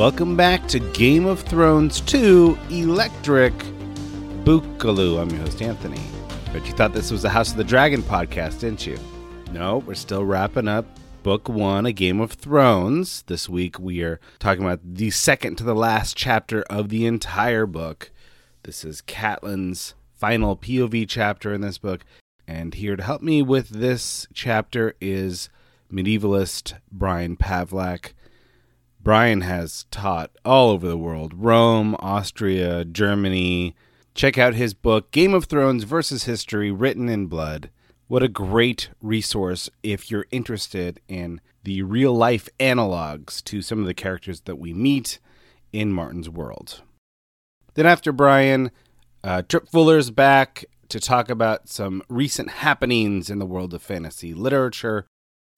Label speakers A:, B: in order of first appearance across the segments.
A: Welcome back to Game of Thrones 2 Electric Boogaloo. I'm your host, Anthony. But you thought this was the House of the Dragon podcast, didn't you? No, we're still wrapping up Book 1, A Game of Thrones. This week we are talking about the second to the last chapter of the entire book. This is Catelyn's final POV chapter in this book. And here to help me with this chapter is medievalist Brian Pavlac. Brian has taught all over the world Rome, Austria, Germany. Check out his book, Game of Thrones versus History Written in Blood. What a great resource if you're interested in the real life analogs to some of the characters that we meet in Martin's world. Then, after Brian, uh, Trip Fuller's back to talk about some recent happenings in the world of fantasy literature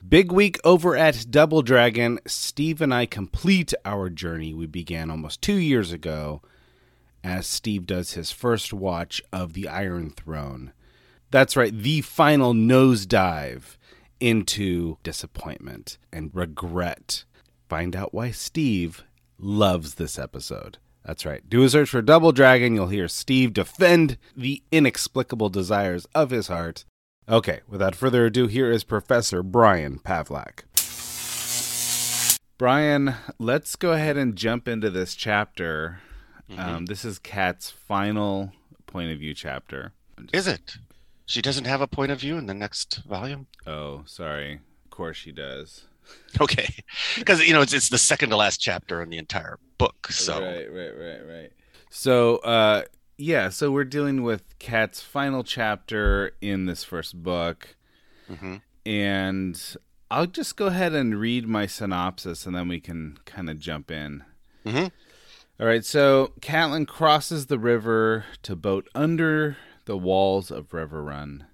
A: Big week over at Double Dragon. Steve and I complete our journey we began almost two years ago as Steve does his first watch of the Iron Throne. That's right, the final nosedive into disappointment and regret. Find out why Steve loves this episode. That's right. Do a search for Double Dragon. You'll hear Steve defend the inexplicable desires of his heart Okay, without further ado, here is Professor Brian Pavlac. Brian, let's go ahead and jump into this chapter. Mm-hmm. Um, this is Kat's final point of view chapter.
B: Just... Is it? She doesn't have a point of view in the next volume?
A: Oh, sorry. Of course she does.
B: Okay, because you know it's it's the second to last chapter in the entire book. So
A: right, right, right, right. So uh, yeah, so we're dealing with Kat's final chapter in this first book. Mm-hmm. And I'll just go ahead and read my synopsis and then we can kind of jump in. Mm-hmm. All right, so Catelyn crosses the river to boat under the walls of Riverrun.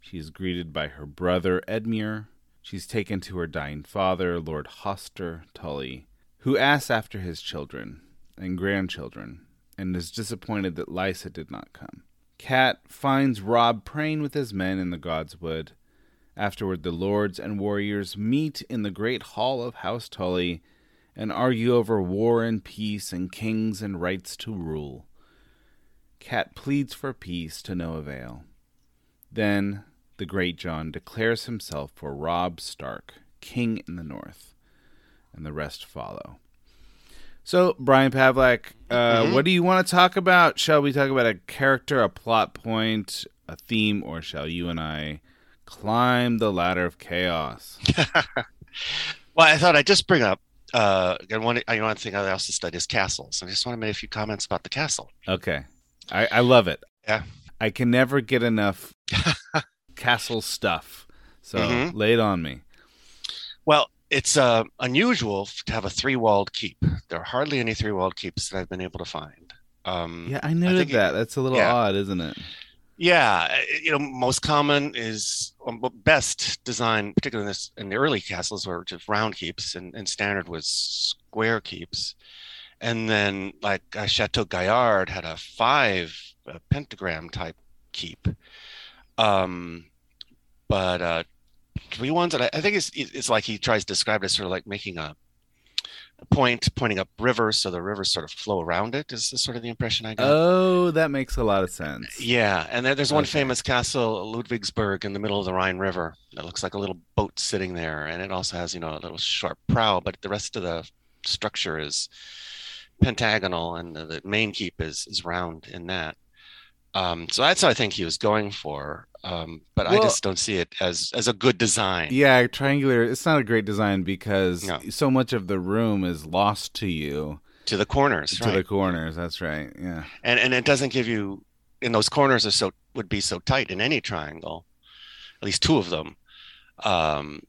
A: She is greeted by her brother Edmure. She's taken to her dying father, Lord Hoster Tully, who asks after his children and grandchildren and is disappointed that Lysa did not come. Cat finds Rob praying with his men in the Godswood. Afterward, the lords and warriors meet in the great hall of House Tully and argue over war and peace and kings and rights to rule. Cat pleads for peace to no avail. Then the Greatjon declares himself for Rob Stark, king in the north, and the rest follow. So, Brian Pavlac, uh, mm-hmm. what do you want to talk about? Shall we talk about a character, a plot point, a theme, or shall you and I climb the ladder of chaos?
B: well, I thought I'd just bring up uh, one, I one thing I also study is castles. I just want to make a few comments about the castle.
A: Okay. I, I love it.
B: Yeah.
A: I can never get enough castle stuff. So mm-hmm. lay it on me.
B: Well, it's uh, unusual to have a three-walled keep. There are hardly any three-walled keeps that I've been able to find. Um,
A: yeah, I noted I that. It, That's a little yeah. odd, isn't it?
B: Yeah, you know, most common is um, best design, particularly in, this, in the early castles, were just round keeps, and, and standard was square keeps. And then, like uh, Chateau Gaillard had a five uh, pentagram type keep. Um, but uh, three ones, and I, I think it's it's like he tries to describe it as sort of like making a, a point pointing up rivers, so the rivers sort of flow around it. Is, sort of the impression I got.
A: Oh, that makes a lot of sense.
B: Yeah, and there, there's one okay. famous castle, Ludwigsburg, in the middle of the Rhine River. That looks like a little boat sitting there, and it also has you know a little sharp prow, but the rest of the structure is pentagonal, and the, the main keep is is round in that. Um, so that's what I think he was going for. Um, but I just don't see it as as a good design.
A: Yeah, triangular. It's not a great design because
B: No.
A: so much of the room is lost to you
B: To the corners,
A: to
B: right?
A: the corners. That's right. Yeah.
B: and and it doesn't give you and those corners are so would be so tight in any triangle at least two of them um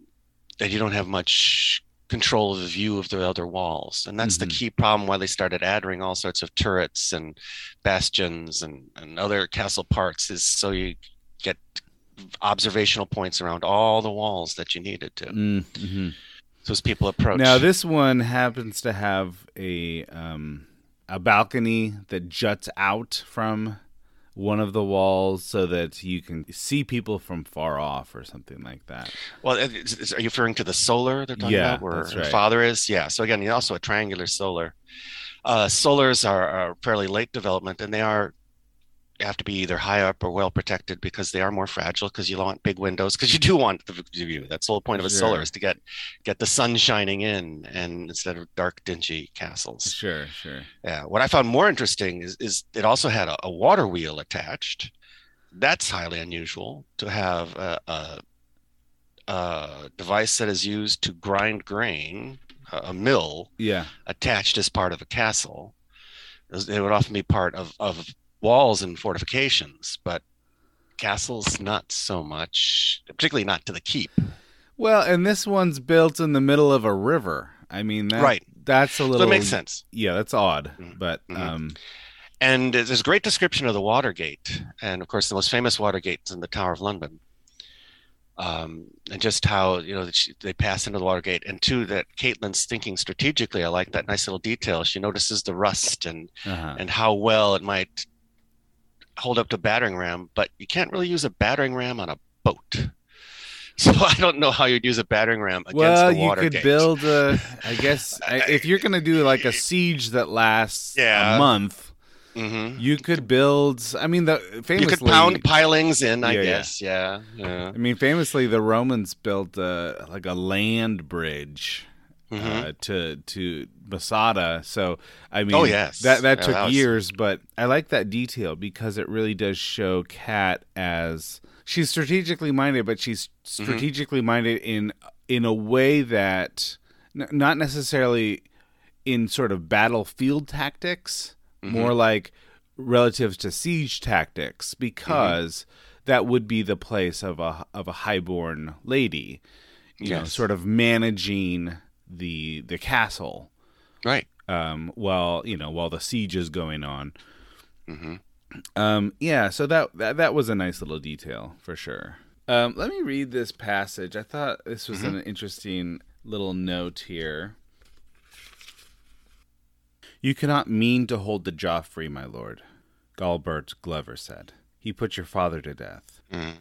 B: that you don't have much control of the view of the other walls and that's
A: Mhm.
B: the key problem why they started adding all sorts of turrets and bastions and and other castle parts is so you get observational points around all the walls that you needed to
A: Mm-hmm.
B: so as people approach
A: Now this one happens to have a um, a balcony that juts out from one of the walls so that you can see people from far off or something like that.
B: Well, is- is- are you referring to the solar they're talking
A: Yeah,
B: about, where
A: right.
B: father is? Yeah. So again, also a triangular solar. Uh, solars are, are fairly late development, and they are have to be either high up or well protected because they are more fragile. Because you want big windows, because you do want the view. That's the whole point of a
A: Sure.
B: solar is to get get the sun shining in, and instead of dark, dingy castles.
A: Sure, sure.
B: Yeah. What I found more interesting is is it also had a, a water wheel attached. That's highly unusual to have a, a, a device that is used to grind grain, a, a mill
A: Yeah.
B: attached as part of a castle. it would often be part of, of walls and fortifications, but castles not so much, particularly not to the keep.
A: Well, and this one's built in the middle of a river. I mean, that,
B: Right.
A: That's a little.
B: So it makes sense.
A: Yeah, that's odd,
B: Mhm.
A: but
B: Mhm.
A: um,
B: And there's a great description of the Watergate, and of course, the most famous Watergate is in the Tower of London. Um, and just how you know they pass into the Watergate, and two that Catelyn's thinking strategically. I like that nice little detail. She notices the rust and
A: uh-huh.
B: and how well it might hold up to battering ram, but you can't really use a battering ram on a boat. So I don't know how you'd use a battering ram against
A: well,
B: the
A: you
B: Watergate.
A: could build a. I guess if you're gonna do like a siege that lasts
B: Yeah.
A: a month,
B: hmm
A: you could build. I mean, the famously,
B: You could pound pilings in, I
A: yeah.
B: guess. Yeah, yeah.
A: I mean, famously, the Romans built a, like a land bridge
B: Mhm.
A: uh, to to Masada. So I mean,
B: Oh, yes.
A: that that
B: Yeah,
A: took
B: that was-
A: years, but I like that detail because it really does show Kat as she's strategically minded, but she's
B: Mm-hmm.
A: strategically minded in in a way that n- not necessarily in sort of battlefield tactics,
B: Mm-hmm.
A: more like relative to siege tactics, because that would be the place of a of a highborn lady, you know, sort of managing the the castle
B: Right.
A: um, while you know while the siege is going on.
B: hmm
A: Um, yeah, so that, that that was a nice little detail for sure. Um, let me read this passage. I thought this was an interesting little note here. You cannot mean to hold the Joffrey, my lord, Galbert Glover said. He put your father to death.
B: Mm.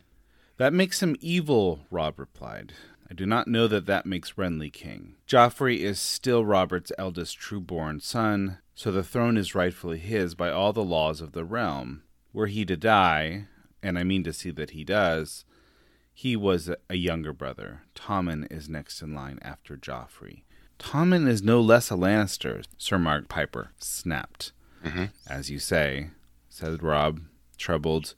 A: That makes him evil, Rob replied. I do not know that that makes Renly king. Joffrey is still Robert's eldest true-born son, so the throne is rightfully his by all the laws of the realm. Were he to die, and I mean to see that he does, he was a younger brother. Tommen is next in line after Joffrey. Tommen is no less a Lannister, Sir Mark Piper snapped.
B: Mhm.
A: As you say, said Rob, troubled.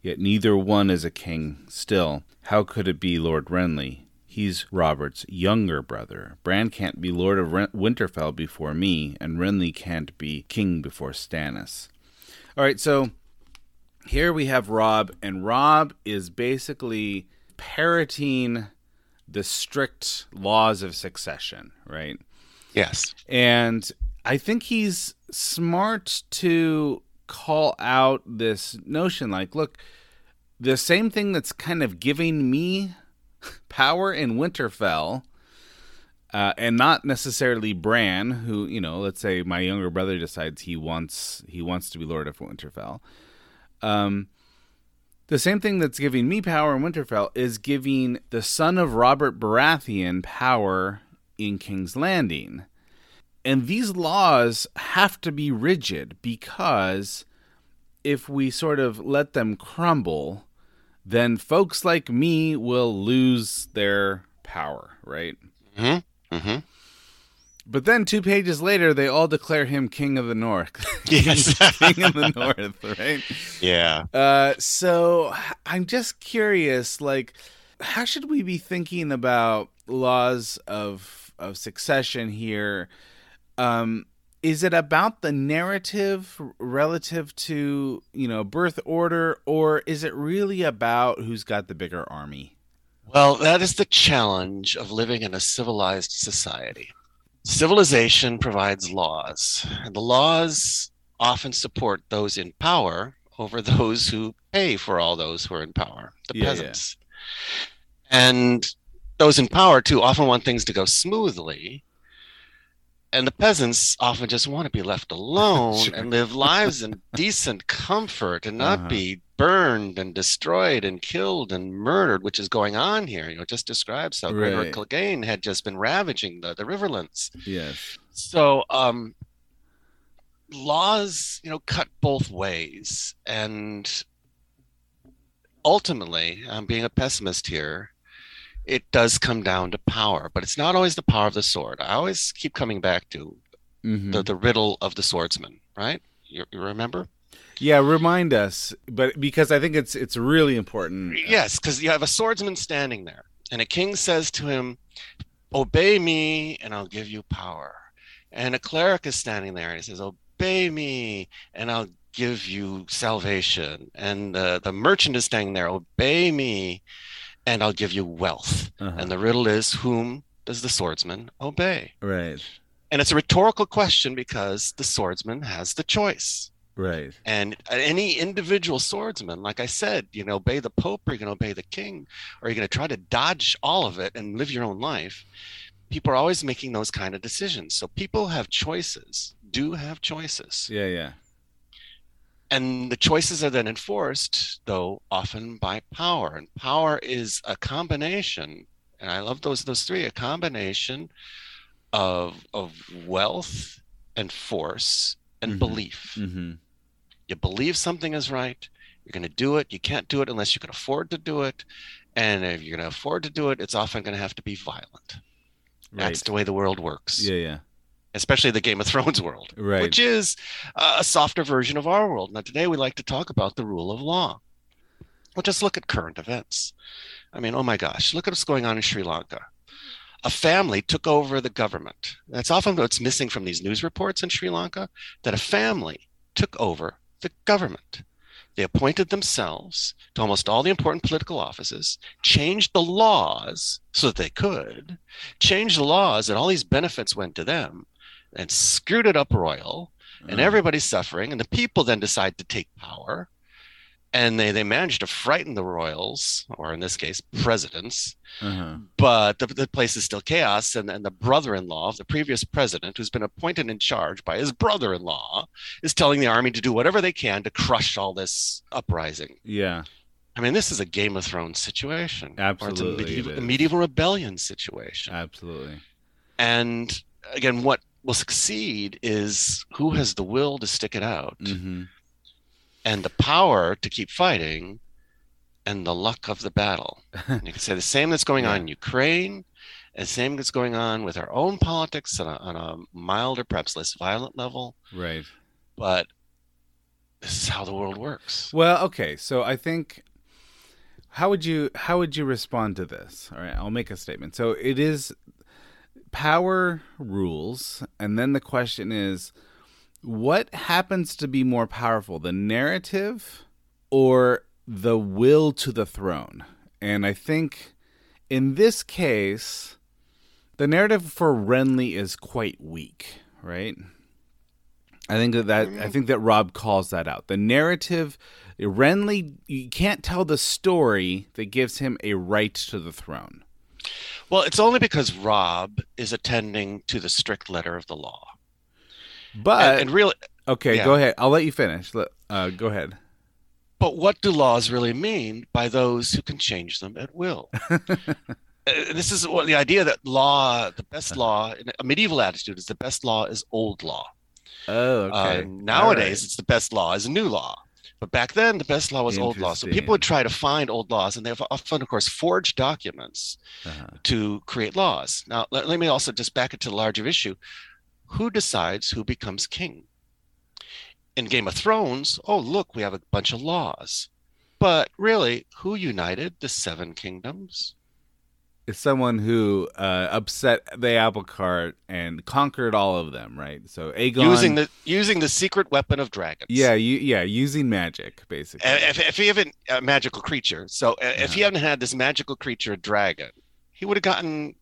A: Yet neither one is a king. Still, how could it be Lord Renly? He's Robert's younger brother. Bran can't be Lord of Winterfell before me, and Renly can't be king before Stannis. All right, so here we have Rob, and Rob is basically parroting the strict laws of succession, right?
B: Yes.
A: And I think he's smart to call out this notion like, look, the same thing that's kind of giving me power in Winterfell, uh, and not necessarily Bran, who, you know, let's say my younger brother decides he wants he wants to be Lord of Winterfell. Um, the same thing that's giving me power in Winterfell is giving the son of Robert Baratheon power in King's Landing. And these laws have to be rigid because if we sort of let them crumble, then folks like me will lose their power, right?
B: hmm hmm
A: But then two pages later, they all declare him king of the north.
B: Yes.
A: king of the north, right?
B: Yeah.
A: Uh, so I'm just curious, like, how should we be thinking about laws of of succession here? Um, is it about the narrative relative to you know birth order, or is it really about who's got the bigger army?
B: Well, that is the challenge of living in a civilized society. Civilization provides laws, and the laws often support those in power over those who pay for all those who are in power, the
A: Yeah, yeah.
B: peasants. And those in power, too, often want things to go smoothly. And the peasants often just want to be left alone
A: Sure.
B: and live lives in decent comfort and not
A: Uh-huh.
B: be burned and destroyed and killed and murdered, which is going on here. You know, just describes how Gregor
A: Right.
B: Clegane had just been ravaging the, the riverlands.
A: Yes.
B: So, um, laws, you know, cut both ways. And ultimately, I'm being a pessimist here, it does come down to power, but it's not always the power of the sword. I always keep coming back to
A: Mhm.
B: the, the riddle of the swordsman, right? You, you remember?
A: Yeah, remind us, but because I think it's it's really important.
B: Yes, because you have a swordsman standing there, and a king says to him, Obey me, and I'll give you power. And a cleric is standing there, and he says, Obey me, and I'll give you salvation. And uh, the merchant is standing there, Obey me, and I'll give you wealth.
A: Uh-huh.
B: And the riddle is, Whom does the swordsman obey?
A: Right.
B: And it's a rhetorical question because the swordsman has the choice.
A: Right.
B: And any individual swordsman, like I said, you know, obey the Pope or you're going to obey the king, or you're going to try to dodge all of it and live your own life. People are always making those kind of decisions. So people have choices, do have choices.
A: Yeah. Yeah.
B: And the choices are then enforced, though, often by power. And power is a combination, and I love those those three, a combination of of wealth and force and
A: Mhm.
B: belief.
A: Mm-hmm.
B: you believe something is right you're going to do it you can't do it unless you can afford to do it and if you're going to afford to do it it's often going to have to be violent
A: Right.
B: that's the way the world works
A: Yeah. Yeah.
B: Especially the game of thrones world
A: Right.
B: which is a softer version of our world. Now today we like to talk about the rule of law. Well just look at current events. I mean oh my gosh look at what's going on in sri lanka. A family took over the government. That's often what's missing from these news reports in sri lanka that a family took over the government. They appointed themselves to almost all the important political offices, changed the laws so that they could, changed the laws that all these benefits went to them, and screwed it up royal, and
A: Uh,
B: everybody's suffering. And the people then decide to take power, and they, they manage to frighten the royals, or in this case, presidents.
A: uh-huh.
B: But the, the place is still chaos, and, and the brother in law of the previous president, who's been appointed in charge by his brother in law, is telling the army to do whatever they can to crush all this uprising.
A: Yeah.
B: I mean, this is a Game of Thrones situation. or it's a
A: Absolutely it
B: a medieval rebellion situation.
A: Absolutely.
B: and again, what will succeed is who has the will to stick it out
A: Mm-hmm.
B: and the power to keep fighting and the luck of the battle. And you can say the same that's going on in Ukraine, and the same that's going on with our own politics on a, on a milder, perhaps less violent level.
A: Right.
B: But this is how the world works.
A: Well, okay. So I think how would you how would you respond to this? All right, I'll make a statement. So it is power rules, and then the question is what happens to be more powerful, the narrative or the will to the throne? And I think in this case the narrative for Renly is quite weak, right? I think that, that I mm-hmm. think that Rob calls that out. The narrative, Renly, you can't tell the story that gives him a right to the throne.
B: Well, it's only because Rob is attending to the strict letter of the law.
A: But
B: and, and really,
A: okay,
B: yeah.
A: go ahead. I'll let you finish. Uh, go ahead.
B: But what do laws really mean by those who can change them at will? Uh, this is what the idea that law, the best law, a medieval attitude is the best law is old law.
A: Oh, okay.
B: Uh, nowadays,
A: right.
B: it's the best law is new law. But back then, the best law was old law. So people would try to find old laws, and they have often, of course, forged documents uh-huh. to create laws. Now, let, let me also just back it to the larger issue: who decides who becomes king? In Game of Thrones, oh look, we have a bunch of laws, but really, who united the seven kingdoms?
A: Is someone who uh, upset the apple cart and conquered all of them, right? So Aegon
B: using the using the secret weapon of dragons.
A: Yeah, you, yeah, using magic basically.
B: If, if he haven't a magical creature, so uh, if he hadn't had this magical creature, a dragon, he would have gotten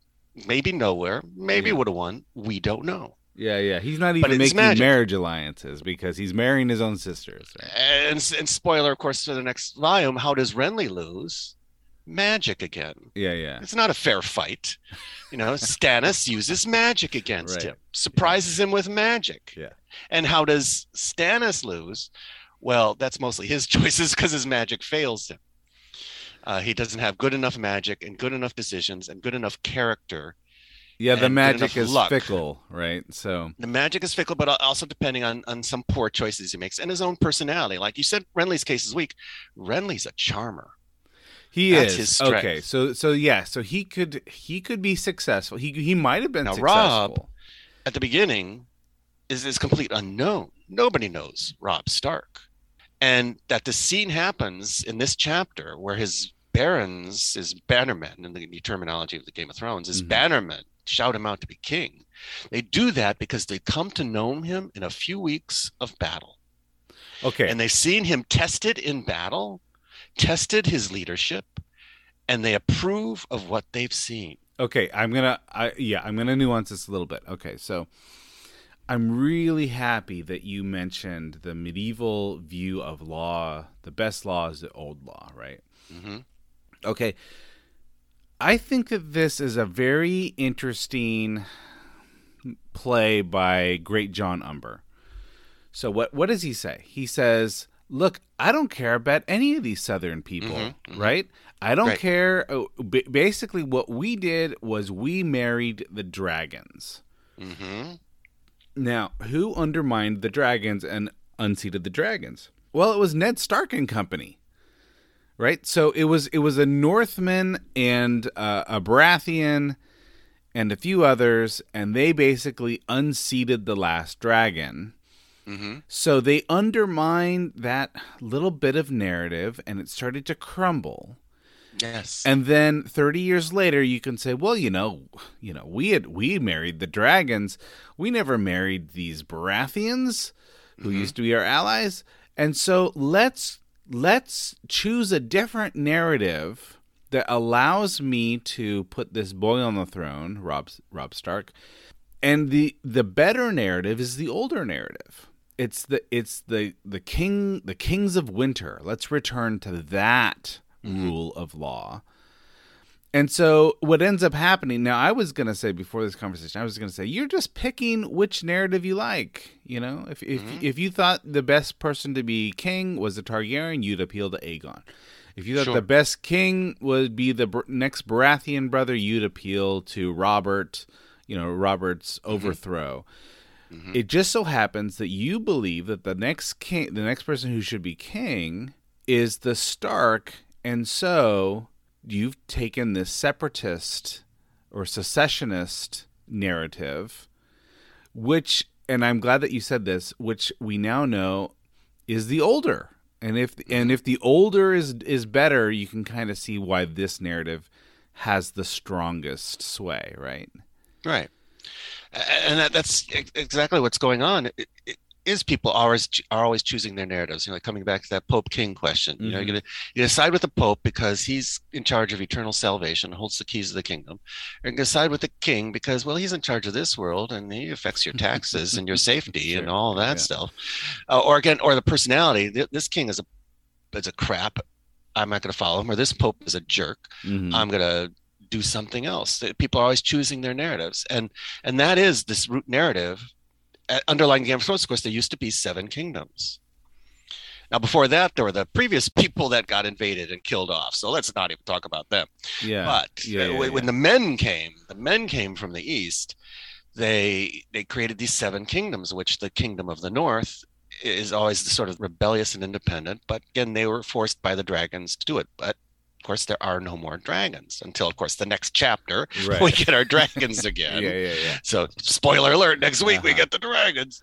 B: maybe nowhere. Maybe yeah. would have won. We don't know.
A: Yeah, yeah. He's not even making magic. marriage alliances because he's marrying his own sisters.
B: Right? And, and spoiler, of course, for the next volume, how does Renly lose? Magic again.
A: Yeah, yeah.
B: It's not a fair fight. You know, Stannis uses magic against right. him, surprises yeah. him with magic.
A: Yeah.
B: And how does Stannis lose? Well, that's mostly his choices because his magic fails him. Uh, he doesn't have good enough magic and good enough decisions and good enough character.
A: Yeah, the magic is luck. fickle, right? So
B: the magic is fickle, but also depending on on some poor choices he makes and his own personality. Like you said, Renly's case is weak. Renly's a charmer.
A: He That's is okay. So so yeah. So he could he could be successful. He he might have been now, successful.
B: Robb, at the beginning, is is complete unknown. Nobody knows Rob Stark, and that the scene happens in this chapter where his barons, his bannermen, in the terminology of the Game of Thrones, his mm-hmm. bannermen shout him out to be king. They do that because they come to know him in a few weeks of battle.
A: Okay.
B: And they've seen him tested in battle tested his leadership and they approve of what they've seen.
A: Okay, I'm gonna, I, yeah, I'm gonna nuance this a little bit. Okay, so I'm really happy that you mentioned the medieval view of law. The best law is the old law, right? Mm-hmm. Okay, I think that this is a very interesting play by Greatjon Umber. So what what does he say? He says look, I don't care about any of these Southern people, mm-hmm, mm-hmm. right? I don't right. care. Oh, basically, what we did was we married the dragons. Mm-hmm. Now, who undermined the dragons and unseated the dragons? Well, it was Ned Stark and company, right? So it was it was a Northman and uh, a Baratheon and a few others, and they basically unseated the last dragon Mm-hmm. So they undermined that little bit of narrative and it started to crumble.
B: Yes.
A: And then 30 years later you can say, well, you know, you know, we had we married the dragons. We never married these Baratheons who mm-hmm. used to be our allies. And so let's let's choose a different narrative that allows me to put this boy on the throne, Rob Robb Stark. And the the better narrative is the older narrative it's the it's the the king the kings of winter. Let's return to that mm-hmm. rule of law. And so what ends up happening now I was going to say before this conversation I was going to say you're just picking which narrative you like, you know? If if mm-hmm. if you thought the best person to be king was a Targaryen, you'd appeal to Aegon. If you thought sure. the best king would be the next Baratheon brother, you'd appeal to Robert, you know, Robert's mm-hmm. overthrow. Mm-hmm. It just so happens that you believe that the next king, the next person who should be king, is the Stark, and so you've taken this separatist or secessionist narrative, which, and I'm glad that you said this, which we now know is the older. And if mm-hmm. and if the older is is better, you can kind of see why this narrative has the strongest sway, right?
B: Right and that, that's exactly what's going on. It, it, is people always are always choosing their narratives. You know, like coming back to that Pope King question. Mm-hmm. You know, you're gonna you decide with the Pope because he's in charge of eternal salvation, holds the keys of the kingdom. You're gonna side with the King because well, he's in charge of this world and he affects your taxes and your safety sure. and all that yeah. stuff. Uh, or again, or the personality. This King is a is a crap. I'm not gonna follow him. Or this Pope is a jerk. Mm-hmm. I'm gonna do something else. People are always choosing their narratives, and and that is this root narrative. Uh, underlying Game of Thrones, of course, there used to be seven kingdoms. Now, before that, there were the previous people that got invaded and killed off. So let's not even talk about them.
A: Yeah.
B: But
A: yeah, yeah,
B: when,
A: yeah.
B: the men came, the men came from the east. They they created these seven kingdoms, which the kingdom of the north is always sort of rebellious and independent. But again, they were forced by the dragons to do it. But of course, there are no more dragons until, of course, the next chapter
A: Right.
B: we get our dragons again.
A: Yeah, yeah, yeah.
B: So, spoiler alert: next week we
A: Uh-huh.
B: get the dragons.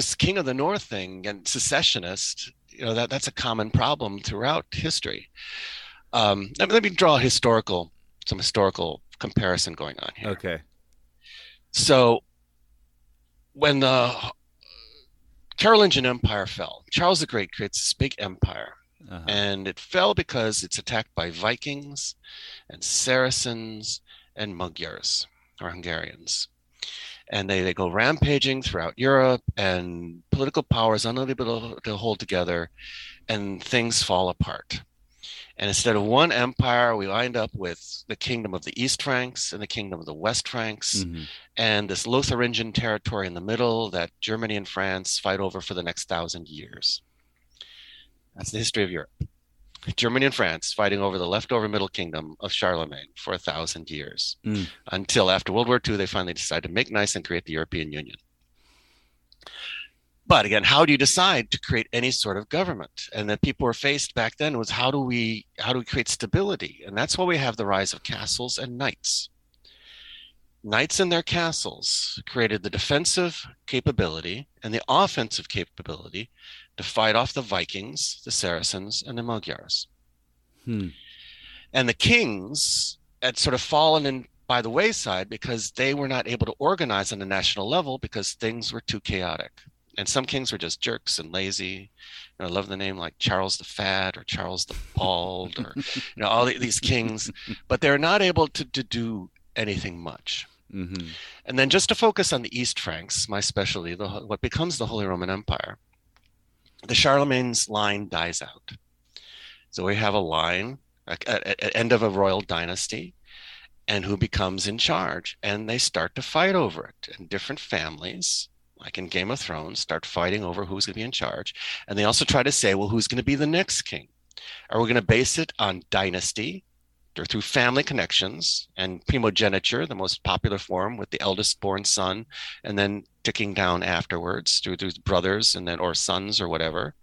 B: This King of the North thing and secessionist, you know, that, that's a common problem throughout history. Um, let, me, let me draw a historical, some historical comparison going on here.
A: Okay.
B: So when the Carolingian Empire fell, Charles the Great creates this big empire.
A: Uh-huh.
B: And it fell because it's attacked by Vikings and Saracens and Magyars or Hungarians. And they, they go rampaging throughout Europe, and political power is unable to hold together, and things fall apart. And instead of one empire, we wind up with the kingdom of the East Franks and the kingdom of the West Franks,
A: Mhm.
B: and this Lotharingian territory in the middle that Germany and France fight over for the next thousand years. That's the history of Europe. Germany and France fighting over the leftover middle kingdom of Charlemagne for a thousand years
A: Mm.
B: until after World War II, they finally decided to make nice and create the European Union. But again, how do you decide to create any sort of government? And the people were faced back then was how do we how do we create stability? And that's why we have the rise of castles and knights. Knights and their castles created the defensive capability and the offensive capability to fight off the Vikings, the Saracens, and the Magyars.
A: Hmm.
B: And the kings had sort of fallen in by the wayside because they were not able to organize on a national level because things were too chaotic. And some kings were just jerks and lazy. And I love the name like Charles the Fat or Charles the Bald or you know all these kings, but they're not able to, to do anything much.
A: Mhm.
B: And then just to focus on the East Franks, my specialty, the, what becomes the Holy Roman Empire, the Charlemagne's line dies out. So we have a line at, at, end of a royal dynasty, and who becomes in charge, and they start to fight over it. And different families, like in Game of Thrones, start fighting over who's going to be in charge, and they also try to say, well, who's going to be the next king? Are we going to base it on dynasty or through family connections and primogeniture, the most popular form with the eldest born son, and then ticking down afterwards through, through brothers and then or sons or whatever?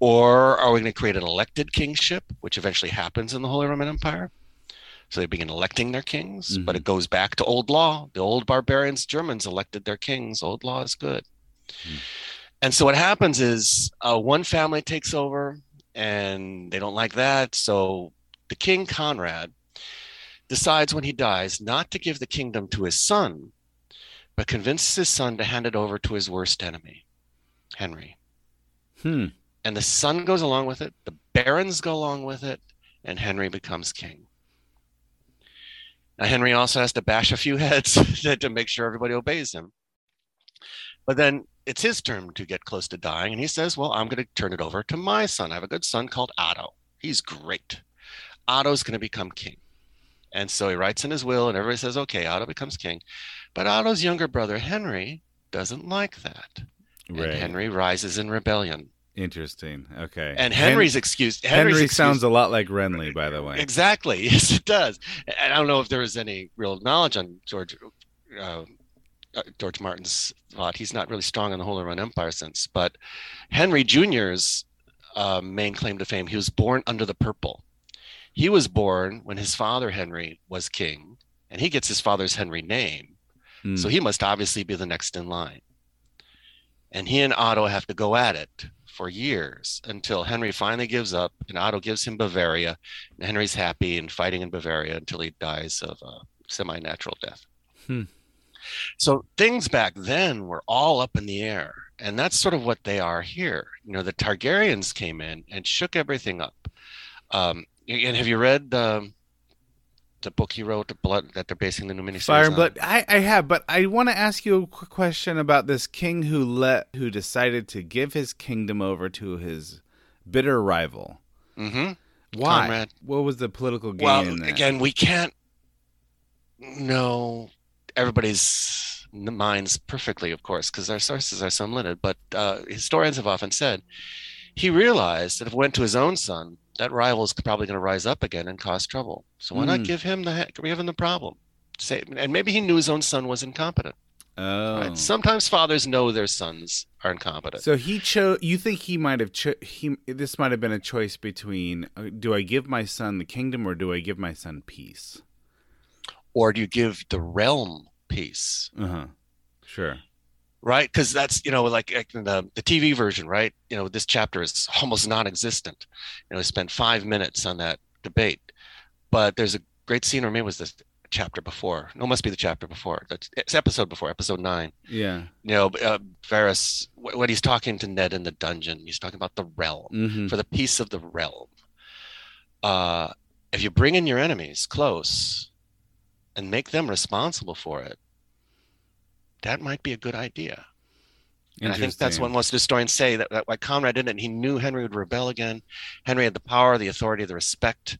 B: Or are we going to create an elected kingship, which eventually happens in the Holy Roman Empire? So they begin electing their kings, mm-hmm. but it goes back to old law. The old barbarians, Germans elected their kings. Old law is good. Mm-hmm. And so what happens is uh, one family takes over and they don't like that. So the king Conrad decides when he dies not to give the kingdom to his son, but convinces his son to hand it over to his worst enemy, Henry.
A: Hmm.
B: And the son goes along with it, the barons go along with it, and Henry becomes king. Now, Henry also has to bash a few heads to make sure everybody obeys him. But then it's his turn to get close to dying, and he says, Well, I'm going to turn it over to my son. I have a good son called Otto. He's great. Otto's going to become king. And so he writes in his will, and everybody says, okay, Otto becomes king. But Otto's younger brother, Henry, doesn't like that. Right. And Henry rises in rebellion.
A: Interesting. Okay.
B: And Henry's Hen- excuse.
A: Henry's Henry excuse, sounds a lot like Renly, by the way.
B: Exactly. Yes, it does. And I don't know if there was any real knowledge on George uh, uh, George Martin's thought. He's not really strong in the Holy Roman Empire since, but Henry Jr.'s uh, main claim to fame, he was born under the purple. He was born when his father Henry was king, and he gets his father's Henry name. Mm. So he must obviously be the next in line. And he and Otto have to go at it for years until Henry finally gives up and Otto gives him Bavaria. And Henry's happy and fighting in Bavaria until he dies of a semi natural death.
A: Hmm.
B: So things back then were all up in the air. And that's sort of what they are here. You know, the Targaryens came in and shook everything up. Um, and have you read um, the book he wrote, Blood, that they're basing the new miniseries
A: Fire
B: and
A: Blood? I, I have, but I want to ask you a quick question about this king who let who decided to give his kingdom over to his bitter rival.
B: Mm-hmm.
A: Why?
B: Conrad.
A: What was the political gain?
B: Well, again, we can't know everybody's minds perfectly, of course, because our sources are so limited. But uh, historians have often said he realized that if it went to his own son, that rival is probably going to rise up again and cause trouble. So why mm. not hmm. give him the heck, give him the problem? Say, and maybe he knew his own son was incompetent.
A: Oh.
B: Right? Sometimes fathers know their sons are incompetent.
A: So he chose. You think he might have cho- he? This might have been a choice between: uh, do I give my son the kingdom, or do I give my son peace?
B: Or do you give the realm peace?
A: Uh huh. Sure
B: right? Because that's you know like, like the the TV version, right? You know, this chapter is almost non-existent. You know, I spent five minutes on that debate, but there's a great scene, or maybe it was this chapter before. No, must be the chapter before. It's episode before, episode nine.
A: Yeah.
B: You know, uh, Varys when he's talking to Ned in the dungeon, he's talking about the realm
A: mm-hmm.
B: for the peace of the realm. Uh, if you bring in your enemies close and make them responsible for it, that might be a good idea. And I think that's what most historians say that, that why Conrad did it. And he knew Henry would rebel again. Henry had the power, the authority, the respect.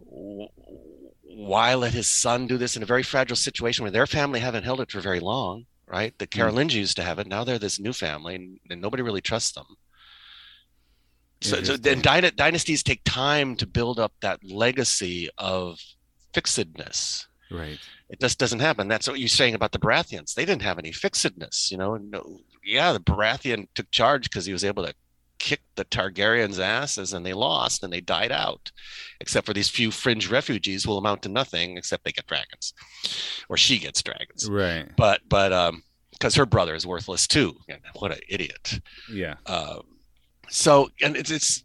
B: Why let his son do this in a very fragile situation where their family haven't held it for very long, right? The hmm. Carolingi used to have it. Now they're this new family, and, and nobody really trusts them. So, so then dynasties take time to build up that legacy of fixedness.
A: Right
B: it just doesn't happen. That's what you're saying about the Baratheons. They didn't have any fixedness, you know. No, yeah, the Baratheon took charge because he was able to kick the Targaryens' asses, and they lost, and they died out, except for these few fringe refugees will amount to nothing except they get dragons, or she gets dragons.
A: Right.
B: But but um, because her brother is worthless too. What an idiot.
A: Yeah.
B: Um, so and it's it's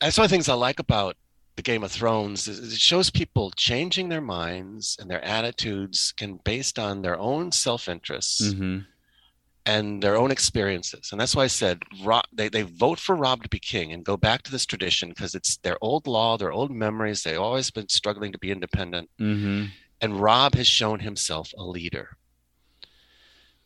B: that's one of the things I like about the Game of Thrones it shows people changing their minds and their attitudes can based on their own self interests
A: mm-hmm.
B: and their own experiences. And that's why I said Rob, they, they vote for Rob to be king and go back to this tradition because it's their old law, their old memories. They've always been struggling to be independent.
A: Mm-hmm.
B: And Rob has shown himself a leader.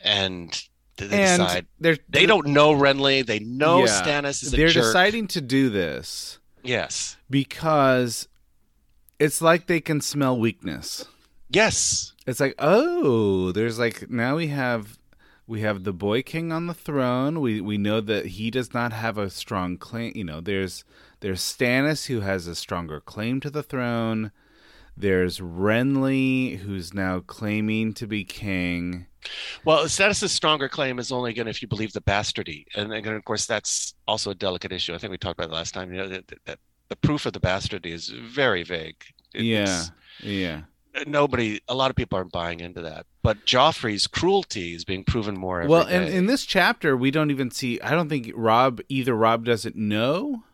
B: And they
A: and
B: decide they don't know Renly. They know yeah, Stannis is a
A: They're
B: jerk.
A: deciding to do this
B: Yes.
A: Because it's like they can smell weakness.
B: Yes.
A: It's like, oh, there's like now we have we have the boy king on the throne. We we know that he does not have a strong claim. You know, there's there's Stannis who has a stronger claim to the throne. There's Renly who's now claiming to be king.
B: Well, Stannis' stronger claim is only going if you believe the bastardy, and then of course that's also a delicate issue. I think we talked about it last time. You know that, that the proof of the bastardy is very vague. It-
A: yeah, yeah.
B: Uh, nobody, a lot of people aren't buying into that. But Joffrey's cruelty is being proven more
A: Well, in,
B: day.
A: in this chapter, we don't even see. I don't think Rob either. Rob doesn't know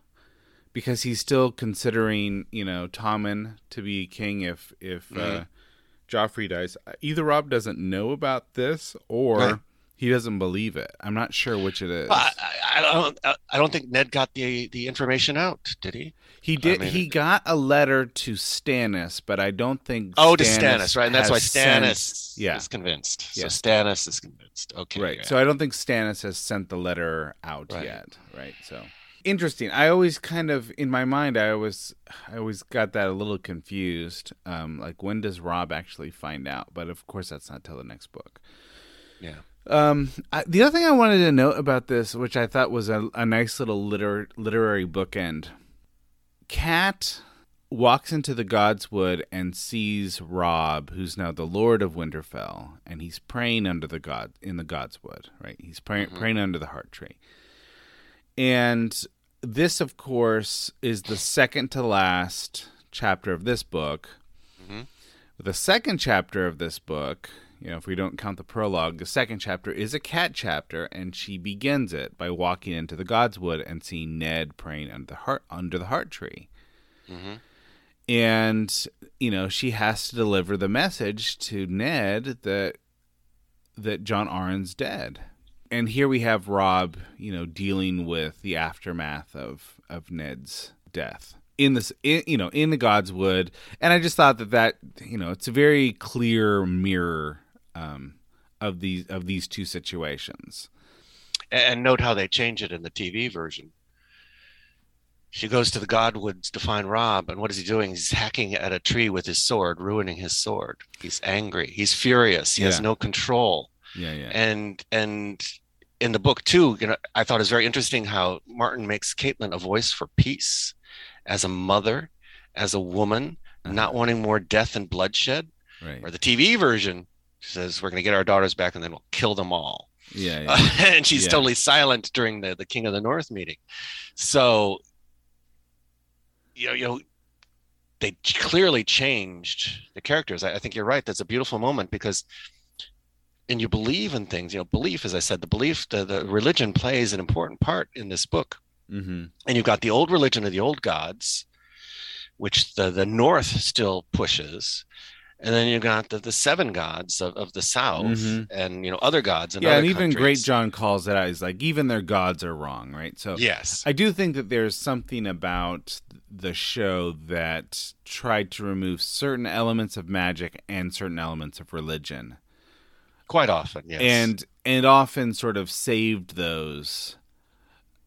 A: because he's still considering, you know, Tommen to be king if if uh,
B: Mm-hmm.
A: Joffrey dies. Either Robb doesn't know about this or
B: Right.
A: he doesn't believe it. I'm not sure which it is.
B: Well, I, I, I don't. I don't think Ned got the the information out. Did he?
A: he did.
B: mean-
A: he got a letter to Stannis, but I don't think.
B: Oh, to Stannis, right? And that's why
A: has sent-
B: Stannis
A: yeah.
B: is convinced.
A: Yeah.
B: So Stannis is convinced. Okay.
A: Right.
B: yeah.
A: So I don't think Stannis has sent the letter out
B: Right.
A: yet. Right. So interesting. I always kind of in my mind I always I always got that a little confused. Um, like when does Robb actually find out? But of course that's not till the next book.
B: yeah.
A: Um, I, the other thing I wanted to note about this, which I thought was a, a nice little liter, literary bookend, Cat walks into the Godswood and sees Robb, who's now the Lord of Winterfell, and he's praying under the god in the Godswood, right? He's praying praying under the heart tree, and this, of course, is the second to last chapter of this book. Mm-hmm. The second chapter of this book, you know, if we don't count the prologue, the second chapter is a cat chapter, and she begins it by walking into the Godswood and seeing Ned praying under the heart under the heart tree. Mm-hmm. And you know, she has to deliver the message to Ned that that Jon Arryn's dead. And here we have Robb, you know, dealing with the aftermath of of Ned's death in this, in, you know, in the Godswood. And I just thought that that, you know, it's a very clear mirror um, of these of these two situations.
B: And, note how they change it in the TV version. She goes to the Godswood to find Robb, and what is he doing? He's hacking at a tree with his sword, ruining his sword. He's angry. He's furious. He has no control.
A: Yeah, yeah,
B: and and in the book too you know i thought it was very interesting how martin makes Catelyn a voice for peace as a mother as a woman uh-huh. not wanting more death and bloodshed
A: right.
B: or the tv version says we're going to get our daughters back and then we'll kill them all
A: Yeah, yeah.
B: and she's
A: Yeah.
B: totally silent during the the king of the north meeting so you know you know they clearly changed the characters I, I think you're right that's a beautiful moment because and you believe in things you know belief as i said the belief the, the religion plays an important part in this book
A: mm-hmm.
B: and you've got the old religion of the old gods which the the north still pushes and then you've got the, the seven gods of, of the south
A: Mhm.
B: and you know other gods in
A: Yeah, and even Great. John calls it out. He's like, even their gods are wrong, right? So
B: yes
A: I do think that there's something about the show that tried to remove certain elements of magic and certain elements of religion.
B: Quite often yes.
A: And and often sort of saved those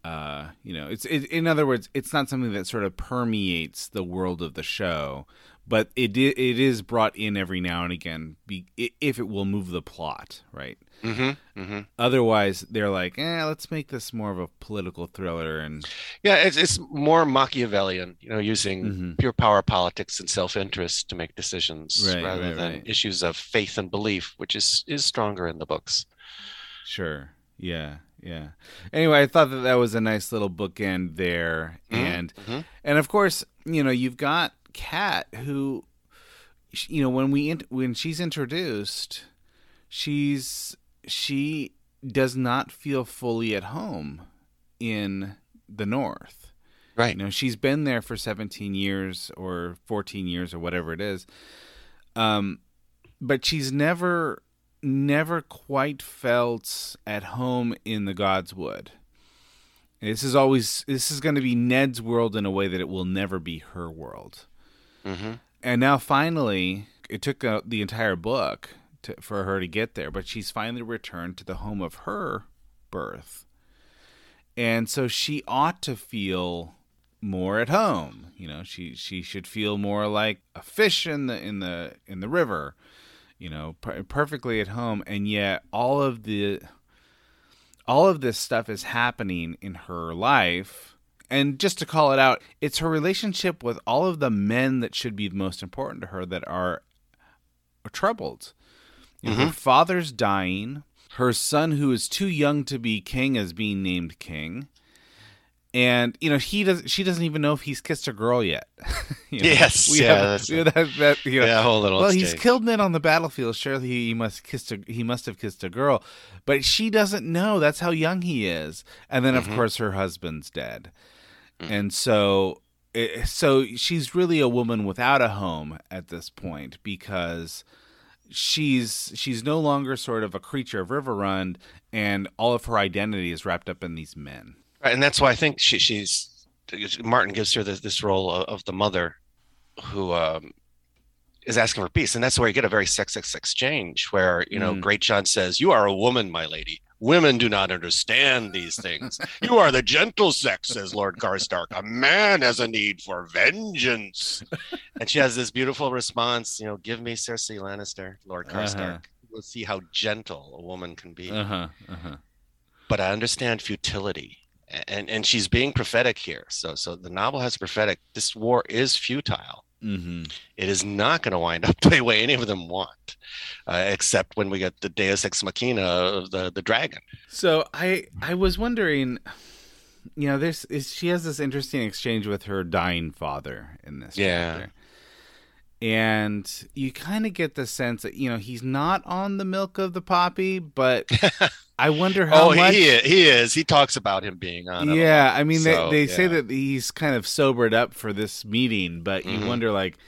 A: uh you know it's it, in other words it's not something that sort of permeates the world of the show but it it is brought in every now and again be, if it will move the plot right
B: hmm hmm
A: otherwise they're like eh let's make this more of a political thriller and
B: yeah it's, it's more machiavellian you know using
A: Mhm.
B: pure power politics and self-interest to make decisions
A: Right,
B: rather
A: right,
B: than
A: right.
B: issues of faith and belief which is is stronger in the books
A: Sure. Yeah. Yeah. Anyway, I thought that that was a nice little bookend there, and
B: mhm.
A: and of course, you know, you've got Kat who, you know, when we when she's introduced, she's she does not feel fully at home in the North.
B: right
A: You know, she's been there for 17 years or 14 years or whatever it is. Um, but she's never, never quite felt at home in the Godswood. This is always, this is going to be Ned's world in a way that it will never be her world.
B: Hmm
A: And now finally, it took uh, the entire book to, for her to get there, but she's finally returned to the home of her birth. And so she ought to feel more at home. You know, she she should feel more like a fish in the in the in the river. you know, per- perfectly at home, and yet all of the all of this stuff is happening in her life. And just to call it out, it's her relationship with all of the men that should be most important to her that are troubled. You know, Her father's dying. Her son, who is too young to be king, is being named king. And you know he does. She doesn't even know if he's kissed a girl yet. You know,
B: Yes,
A: we
B: yeah,
A: have, we have that, that, you know,
B: Yeah, whole little
A: well, he's killed men on the battlefield. Surely he must kissed a, he must have kissed a girl, but she doesn't know. That's how young he is. And then,
B: Mm-hmm.
A: of course, her husband's dead,
B: Mm.
A: and so it, so she's really a woman without a home at this point because she's she's no longer sort of a creature of Riverrun and all of her identity is wrapped up in these men.
B: Right, and that's why I think she, she's Martin gives her this, this role of, of the mother who um, is asking for peace, and that's where you get a very sexist exchange where you know
A: Mm.
B: Greatjon says, "You are a woman, my lady. Women do not understand these things. you are the gentle sex," says Lord Karstark. "A man has a need for vengeance," and she has this beautiful response. You know, give me Cersei Lannister, Lord
A: Uh-huh.
B: Karstark. We'll see how gentle a woman can be
A: Uh huh. Uh huh.
B: but I understand futility. And and she's being prophetic here. So so the novel has prophetic. This war is futile.
A: Mm-hmm.
B: It is not going to wind up the way any of them want, uh, except when we get the Deus ex machina of the the dragon.
A: So I I was wondering, you know, there's is, she has this interesting exchange with her dying father in this
B: Yeah.
A: chapter. And you kind of get the sense that you know he's not on the milk of the poppy, but I wonder how
B: oh,
A: much.
B: he is, he is. He talks about him being on.
A: yeah. I mean
B: So,
A: they they say that he's kind of sobered up for this meeting, but you
B: Mhm.
A: wonder like,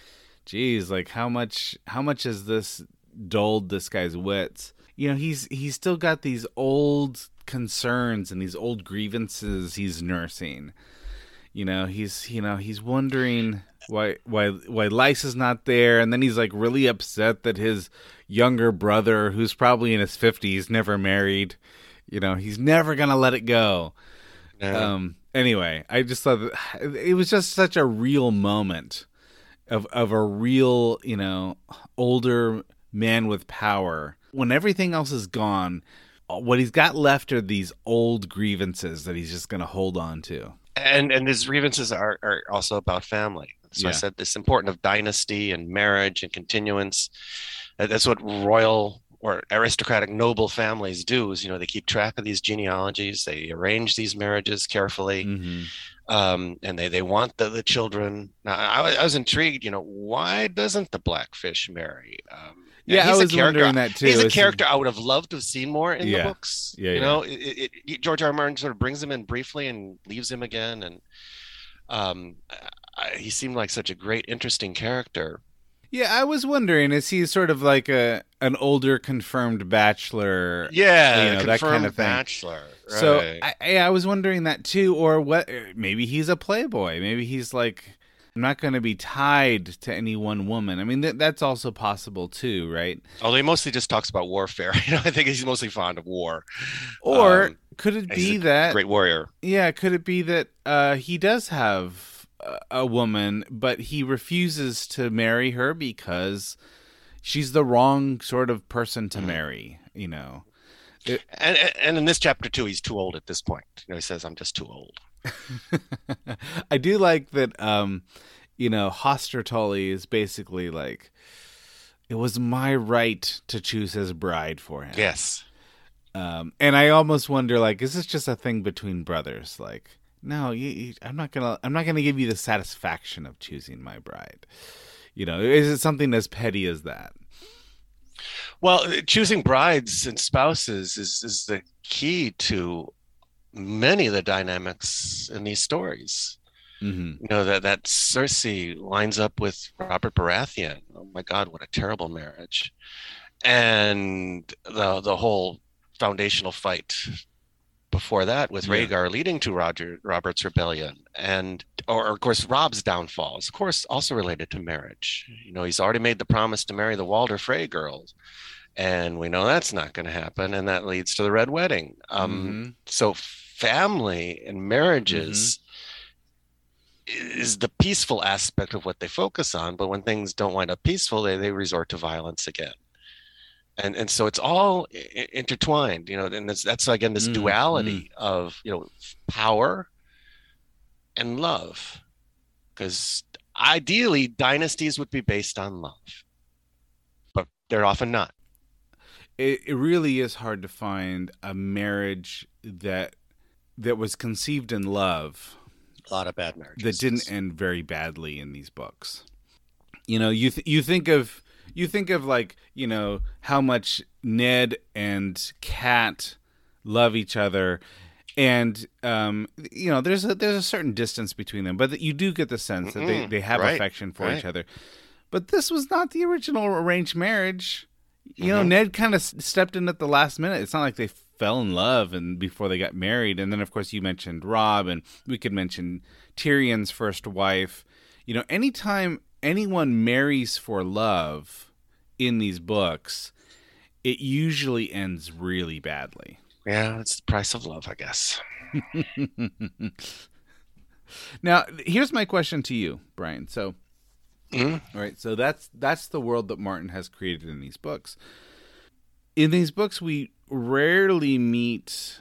A: geez, like how much how much has this dulled this guy's wits? You know, he's he's still got these old concerns and these old grievances he's nursing. You know, he's you know he's wondering why why why Lysa's not there, and then he's like really upset that his younger brother, who's probably in his fifties, never married. You know, he's never gonna let it go. Um. Anyway, I just thought that it was just such a real moment of of a real, you know, older man with power. When everything else is gone, what he's got left are these old grievances that he's just going to hold on to.
B: and and his grievances are, are also about family. So I said this important of dynasty and marriage and continuance. That's what royal or aristocratic noble families do. Is you know they keep track of these genealogies, they arrange these marriages carefully,
A: Mm-hmm.
B: um, and they they want the, the children. Now I, was- I was intrigued. You know why doesn't the Blackfish marry? Um,
A: Yeah, I
B: he's a
A: was
B: character-
A: wondering that too.
B: He's a character I would have loved to have seen more in
A: Yeah.
B: the books.
A: Yeah,
B: you
A: yeah.
B: know, it, it, it, George R. R. Martin sort of brings him in briefly and leaves him again, and um, I, he seemed like such a great, interesting character.
A: Yeah, I was wondering, is he sort of like a an older confirmed bachelor?
B: Yeah,
A: you know, that kind of thing.
B: bachelor.
A: So
B: right.
A: I, I, I was wondering that too, or what? Maybe he's a playboy. Maybe he's like, I'm not going to be tied to any one woman. I mean, that that's also possible too, right?
B: although he mostly just talks about warfare. You know, I think he's mostly fond of war.
A: Or
B: Um,
A: could it
B: he's
A: be
B: a
A: that?
B: great warrior?
A: Yeah, could it be that uh, he does have a, woman, but he refuses to marry her because she's the wrong sort of person
B: Mm-hmm.
A: to marry? You know.
B: And and in this chapter too, he's too old at this point. You know, he says, "I'm just too old."
A: I do like that. Um, you know, Hoster Tully is basically like, it was my right to choose his bride for him.
B: Yes.
A: Um, and I almost wonder, like, is this just a thing between brothers? Like, no, you, you, I'm not gonna, I'm not gonna give you the satisfaction of choosing my bride. You know, is it something as petty as that?
B: Well, choosing brides and spouses is is the key to many of the dynamics in these stories.
A: hmm
B: You know that that Cersei lines up with Robert Baratheon. Oh my God, what a terrible marriage! And the the whole foundational fight before that with
A: Yeah.
B: Rhaegar leading to Roger Robert's rebellion, and or of course Robb's downfall is of course also related to marriage. You know he's already made the promise to marry the Walder Frey girls, and we know that's not going to happen, and that leads to the Red Wedding. Um,
A: Mhm.
B: so family and marriages is the peaceful aspect of what they focus on but when things don't wind up peaceful they, they resort to violence again and and so it's all I- intertwined you know and that's that's again this
A: Mm,
B: duality of you know power and love because ideally dynasties would be based on love but they're often not.
A: It, it really is hard to find a marriage that that was conceived in love
B: a lot of bad marriages.
A: that didn't end very badly in these books. You know, you th- you think of you think of like you know how much Ned and Kat love each other, and um, you know there's a there's a certain distance between them, but you do get the sense that they,
B: Mm-mm,
A: they have
B: right,
A: affection for
B: right.
A: each other. But this was not the original arranged marriage. You know,
B: Mhm.
A: Ned kind of stepped in at the last minute. It's not like they fell in love and before they got married. And then, of course, you mentioned Robb, and we could mention Tyrion's first wife. You know, anytime anyone marries for love in these books, it usually ends really badly.
B: yeah it's the price of love i guess
A: now, here's my question to you, Brian. So,
B: Mhm.
A: all right, so that's that's the world that Martin has created in these books. In these books, we rarely meet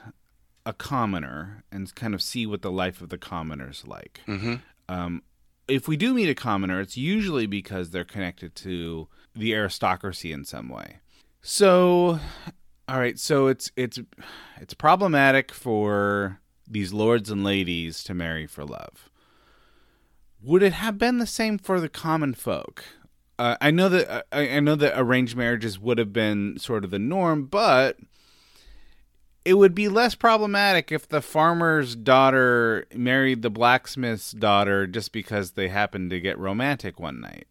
A: a commoner and kind of see what the life of the commoner's like.
B: Mhm.
A: Um, if we do meet a commoner, it's usually because they're connected to the aristocracy in some way. So, all right, so it's it's it's problematic for these lords and ladies to marry for love. Would it have been the same for the common folk? Uh, I know that I, I know that arranged marriages would have been sort of the norm, but it would be less problematic if the farmer's daughter married the blacksmith's daughter just because they happened to get romantic one night.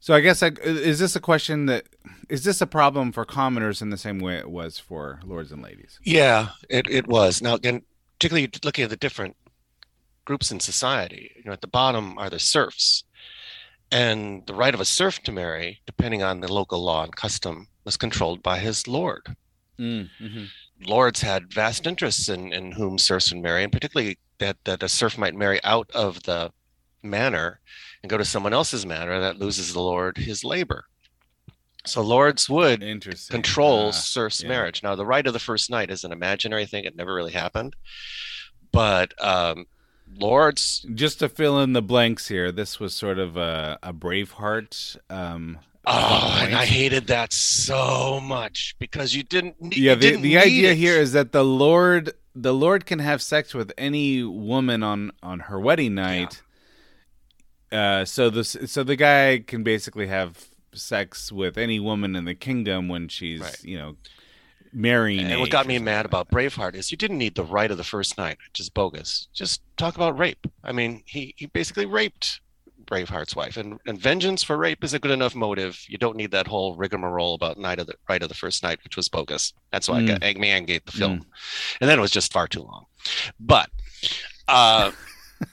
A: So I guess I, is this a question that is this a problem for commoners in the same way it was for lords and ladies?
B: Yeah, it, it was. Now, again, particularly looking at the different groups in society, you know, at the bottom are the serfs. And the right of a serf to marry, depending on the local law and custom, was controlled by his lord.
A: Mm-hmm.
B: Lords had vast interests in, in whom serfs would marry, and particularly that, that a serf might marry out of the manor and go to someone else's manor that loses the lord his labor. So lords would control
A: Ah,
B: serf's
A: yeah.
B: marriage. Now, the right of the first night is an imaginary thing; it never really happened. But um, lords,
A: Just to fill in the blanks here, this was sort of a, a Braveheart. Um,
B: oh, and I hated that so much because you didn't. ne-
A: yeah the,
B: didn't
A: the
B: need
A: idea
B: it.
A: here is that the lord the lord can have sex with any woman on on her wedding night uh so this so the guy can basically have sex with any woman in the kingdom when she's
B: Right.
A: you know marrying
B: And what got me mad
A: like
B: about. Braveheart is you didn't need the right of the first night, which is bogus. Just talk about rape. I mean, he, he basically raped Braveheart's wife, and, and vengeance for rape is a good enough motive. You don't need that whole rigmarole about night of the right of the first night, which was bogus. That's why
A: Mm.
B: I got Egg Man gate the film, and then it was just far too long. But uh,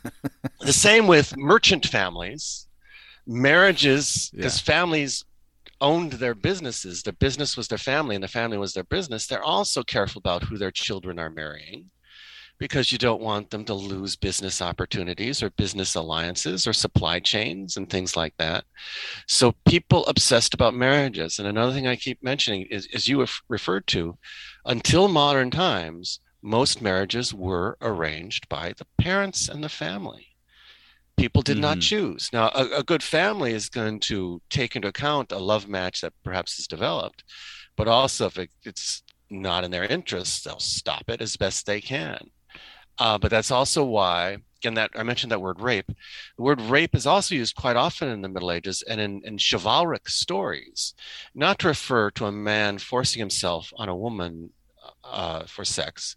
B: the same with merchant families, marriages, because families owned their businesses. Their business was their family, and the family was their business. They're also careful about who their children are marrying because you don't want them to lose business opportunities or business alliances or supply chains and things like that. So people obsessed about marriages. And another thing I keep mentioning is, as you have referred to, until modern times, most marriages were arranged by the parents and the family. People did not
A: Mhm.
B: choose. Now, a, a good family is going to take into account a love match that perhaps is developed, but also if it, it's not in their interest, they'll stop it as best they can. Uh, but that's also why, again, that I mentioned that word rape. The word rape is also used quite often in the Middle Ages and in, in chivalric stories, not to refer to a man forcing himself on a woman uh, for sex,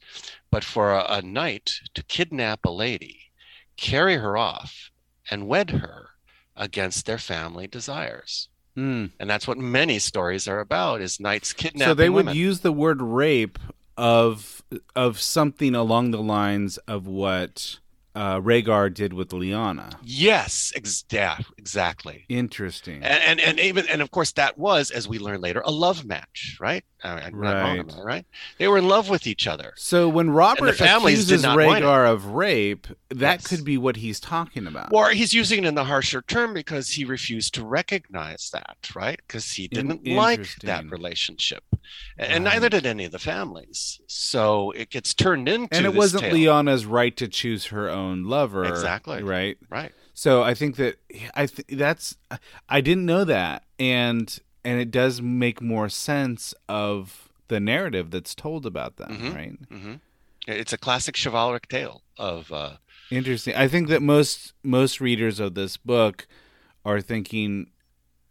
B: but for a, a knight to kidnap a lady, carry her off, and wed her against their family desires.
A: Mm.
B: And that's what many stories are about: is knights kidnapping
A: so they would
B: women.
A: use the word rape of of something along the lines of what uh, Rhaegar did with Lyanna.
B: Yes, ex- yeah, exactly.
A: Interesting.
B: And, and and even and of course that was, as we learn later, a love match, right? I'm not wrong
A: Right.
B: right? They were in love with each other.
A: so when Robert accuses
B: not want it.
A: Rhaegar of rape, that
B: Yes.
A: could be what he's talking about.
B: Or he's using it in the harsher term because he refused to recognize that, right? Because he didn't like that relationship, and, and neither did any of the families. So it gets turned into
A: and it wasn't
B: tale.
A: Lyanna's right to choose her own lover.
B: Exactly.
A: Right.
B: right?
A: So I think that I th- that's I didn't know that, and and it does make more sense of the narrative that's told about them.
B: Mhm.
A: Right.
B: hmm It's a classic chivalric tale of uh,
A: Interesting. I think that most most readers of this book are thinking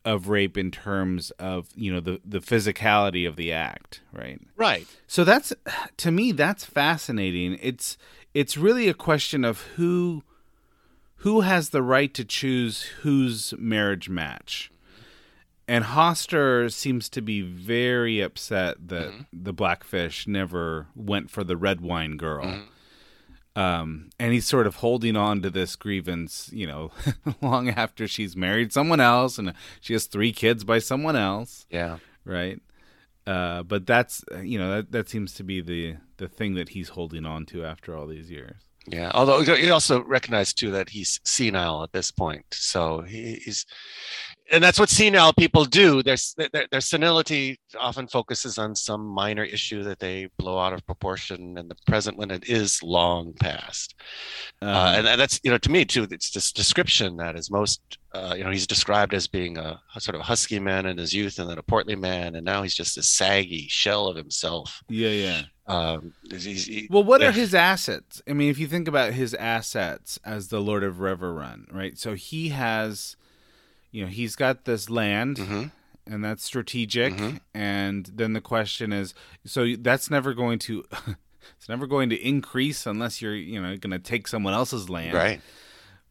A: of rape in terms of you know the the physicality of the act, right?
B: right.
A: So that's to me that's fascinating. It's it's really a question of who who has the right to choose whose marriage match. And Hoster seems to be very upset that the Blackfish never went for the Redwyne girl. Um, and he's sort of holding on to this grievance, you know, long after she's married someone else and she has three kids by someone else
B: Yeah.
A: right? Uh, but that's you know that that seems to be the the thing that he's holding on to after all these years.
B: Yeah, although you also recognize too that he's senile at this point, so he, he's, and that's what senile people do. Their, their their senility often focuses on some minor issue that they blow out of proportion in the present when it is long past.
A: Um,
B: Uh, and, and that's you know to me too. It's this description that is most uh, you know he's described as being a, a sort of husky man in his youth and then a portly man, and now he's just a saggy shell of himself.
A: yeah, yeah.
B: Um, he's- he-
A: Well, what
B: yeah.
A: are his assets? I mean, if you think about his assets as the Lord of Riverrun, right? So he has, you know, he's got this land.
B: Mhm.
A: And that's strategic,
B: Mhm.
A: and then the question is, so that's never going to, it's never going to increase unless you're, you know, going to take someone else's land,
B: right?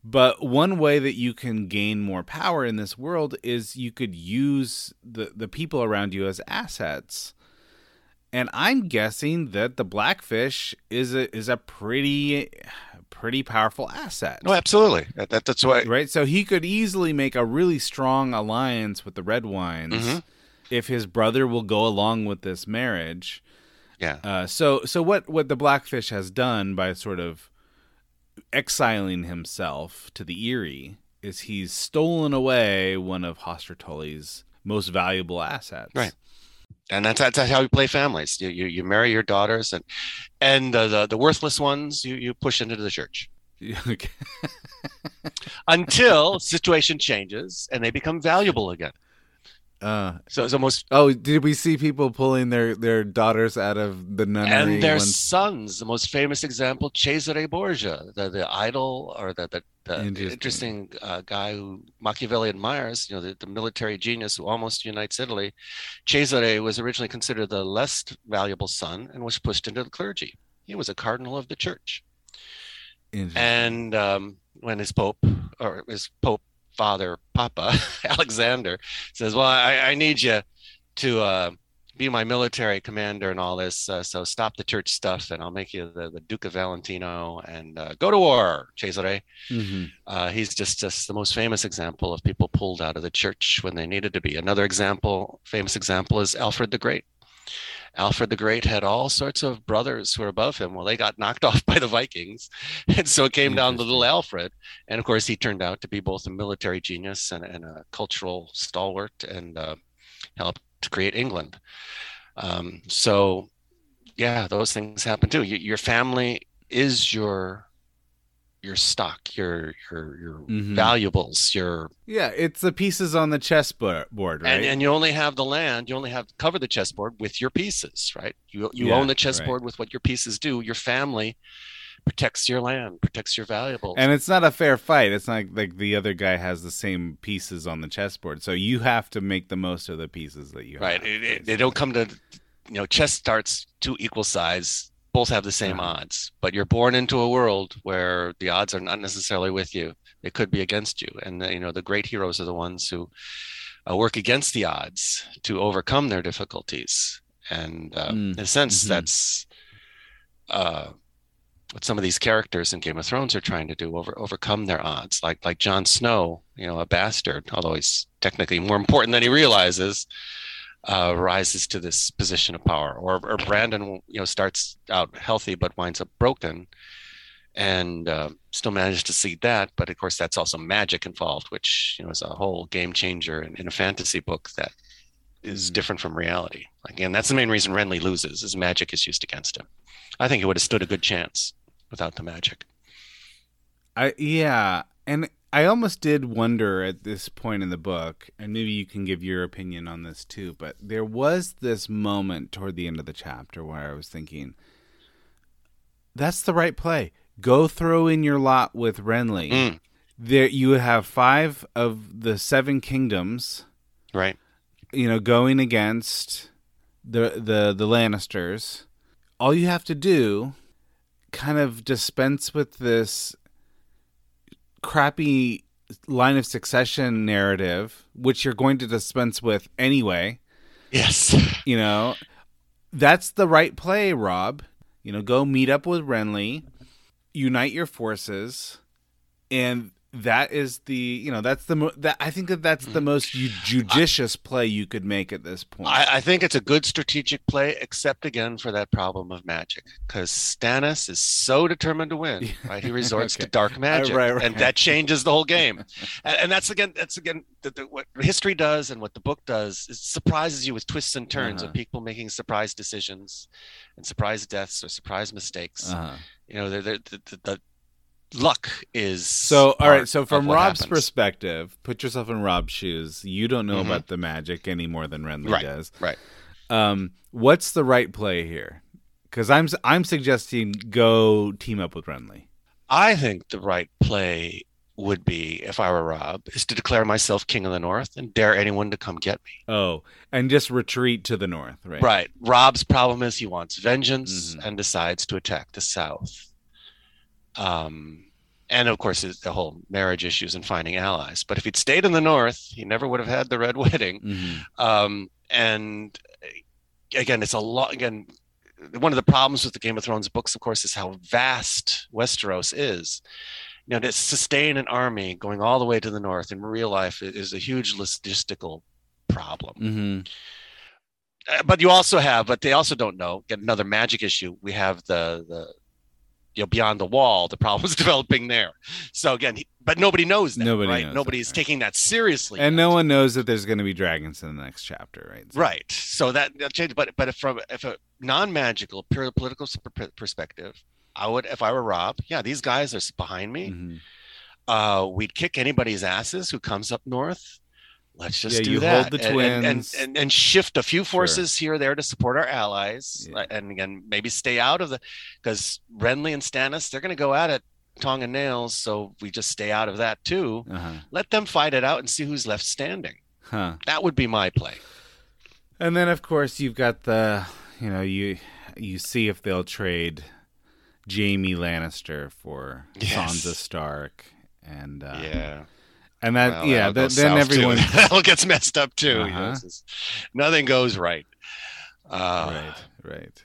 A: But one way that you can gain more power in this world is you could use the, the people around you as assets. And I'm guessing that the blackfish is a is a pretty pretty powerful asset.
B: No, absolutely. That, that, that's why.
A: Right? So he could easily make a really strong alliance with the Redwynes
B: Mhm.
A: if his brother will go along with this marriage.
B: Yeah.
A: Uh, so so what what the blackfish has done by sort of exiling himself to the Eyrie is he's stolen away one of Hoster Tully's most valuable assets.
B: Right. And that's, that's how you play families. You, you you marry your daughters, and and uh, the the worthless ones you you push into the church until situation changes and they become valuable again.
A: Uh,
B: So it's almost
A: oh, did we see people pulling their, their daughters out of the nunnery?
B: and their
A: when-
B: sons. The most famous example, Cesare Borgia, the the idol or the the, the
A: Interesting.
B: interesting, uh, guy who Machiavelli admires. You know, the, the military genius who almost unites Italy. Cesare was originally considered the less valuable son and was pushed into the clergy. He was a cardinal of the church. And um, when his pope or his pope father, Papa Alexander, says, "Well, I, I need you to uh, be my military commander and all this, uh, so stop the church stuff, and I'll make you the, the Duke of Valentino and uh, go to war, Cesare."
A: Mhm.
B: Uh, he's just, just the most famous example of people pulled out of the church when they needed to be. Another example, famous example, is Alfred the Great. Alfred the Great had all sorts of brothers who were above him. Well, they got knocked off by the Vikings. And so it came down to little Alfred. And of course, he turned out to be both a military genius and, and a cultural stalwart and uh, helped to create England. Um, so, yeah, those things happen too. Y- your family is your your stock, your your your
A: Mhm.
B: valuables, your
A: Yeah, it's the pieces on the chessboard, right?
B: and and you only have the land. You only have cover the chessboard with your pieces, right? You you
A: Yeah,
B: own the
A: right.
B: chessboard with what your pieces do. Your family protects your land, protects your valuables.
A: And it's not a fair fight. It's not like the other guy has the same pieces on the chessboard. So you have to make the most of the pieces that you
B: right,
A: have.
B: it- they don't come to you know chess starts two equal size. Both have the same
A: Uh-huh.
B: odds, but you're born into a world where the odds are not necessarily with you. They could be against you, and uh, you know the great heroes are the ones who uh, work against the odds to overcome their difficulties. And uh,
A: Mm,
B: in a sense,
A: mhm.
B: that's uh, what some of these characters in Game of Thrones are trying to do over overcome their odds. Like like Jon Snow, you know, a bastard, although he's technically more important than he realizes, uh, rises to this position of power. Or or Brandon, you know, starts out healthy but winds up broken, and uh, still manages to see that. But of course, that's also magic involved, which you know is a whole game changer in, in a fantasy book that is different from reality. Again, that's the main reason Renly loses is magic is used against him. I think he would have stood a good chance without the magic.
A: I yeah, and I almost did wonder at this point in the book, and maybe you can give your opinion on this too, but there was this moment toward the end of the chapter where I was thinking that's the right play. Go throw in your lot with Renly.
B: Mm.
A: There you have 5 of the 7 kingdoms
B: Right.
A: you know, going against the the the Lannisters, all you have to do kind of dispense with this crappy line of succession narrative, which you're going to dispense with anyway.
B: Yes.
A: You know, that's the right play, Robb. You know, go meet up with Renly, unite your forces, and that is the you know that's the mo- that I think that that's the most ju- judicious play you could make at this point.
B: I, I think it's a good strategic play, except again for that problem of magic, because Stannis is so determined to win, right? He resorts
A: Okay.
B: to dark magic,
A: right, right.
B: and that changes the whole game. and, and that's again, that's again the, the, what history does and what the book does. It surprises you with twists and turns
A: Uh-huh.
B: of people making surprise decisions, and surprise deaths or surprise mistakes.
A: uh-huh.
B: You know, they're, they're, the, the, the luck is
A: So, all right. So, from Robb's
B: happens.
A: perspective, put yourself in Robb's shoes. You don't know
B: Mhm.
A: about the magic any more than Renly
B: Right,
A: does.
B: right.
A: Um, what's the right play here? Because I'm I'm suggesting go team up with Renly.
B: I think the right play would be, if I were Robb, is to declare myself king of the North and dare anyone to come get me.
A: Oh, and just retreat to the north, right?
B: Right. Robb's problem is he wants vengeance
A: Mhm.
B: and decides to attack the South. Um, and of course, the whole marriage issues and finding allies. But if he'd stayed in the North, he never would have had the Red Wedding.
A: Mhm.
B: Um, and uh, again, it's a lot. Again, one of the problems with the Game of Thrones books, of course, is how vast Westeros is. You know, to sustain an army going all the way to the north in real life is a huge logistical problem.
A: Mhm.
B: Uh, but you also have, but they also don't know. Get another magic issue. We have the the you know beyond the wall. The problem problems developing there. So again, he, but nobody knows that.
A: Nobody
B: right?
A: knows that,
B: Nobody's
A: right.
B: taking that seriously.
A: And
B: yet.
A: no one knows that there's going to be dragons in the next chapter, right? So-
B: Right. So that, that changed. But but if from if a non-magical, pure political perspective, I would if I were Robb. Yeah, these guys are behind me.
A: Mhm.
B: Uh, we'd kick anybody's asses who comes up north. Let's just
A: Yeah,
B: do
A: you
B: that.
A: hold the
B: and- and, and, and and shift a few forces here or there to support our allies,
A: Yeah.
B: and again maybe stay out of the because Renly and Stannis they're going to go at it tongue and nails. So we just stay out of that too.
A: Uh-huh.
B: Let them fight it out and see who's left standing.
A: Huh.
B: That would be my play.
A: And then of course you've got the you know you you see if they'll trade Jaime Lannister for
B: Yes.
A: Sansa Stark and uh,
B: yeah.
A: And that
B: Well,
A: yeah
B: that'll
A: th-
B: go
A: then everyone
B: that all gets messed up too.
A: Uh-huh.
B: it's just- nothing goes right. Uh,
A: right right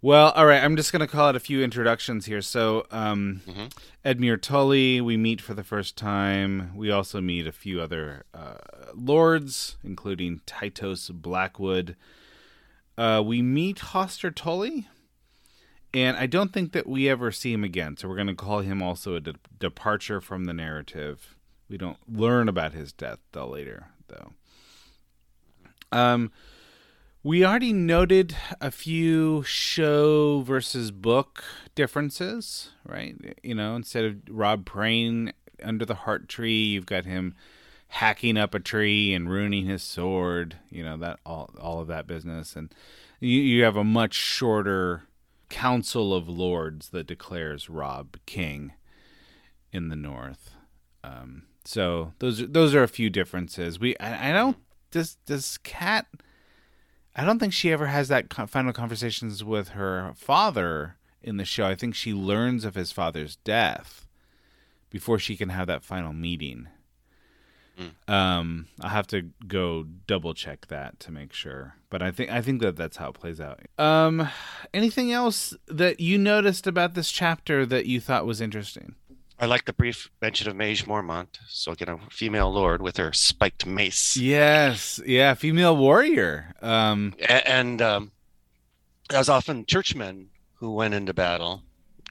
A: well all right i'm just going to call it a few introductions here so um
B: Mhm.
A: edmure tully we meet for the first time we also meet a few other uh, lords including tytos blackwood uh, we meet hoster tully and i don't think that we ever see him again so we're going to call him also a de- departure from the narrative we don't learn about his death till later though um we already noted a few show versus book differences, right? You know, instead of Robb praying under the heart tree, you've got him hacking up a tree and ruining his sword. You know that all all of that business, and you, you have a much shorter council of lords that declares Robb king in the north. Um, so those are, those are a few differences. We I, I don't does does Cat. I don't think she ever has that co- final conversations with her father in the show. I think she learns of his father's death before she can have that final meeting. Um, I'll have to go double check that to make sure, but I think I think that that's how it plays out. Um, anything else that you noticed about this chapter that you thought was interesting?
B: I like the brief mention of Maege Mormont. So again, a female lord with her spiked mace.
A: Yes, yeah, female warrior. Um,
B: A- and um, that was often churchmen who went into battle.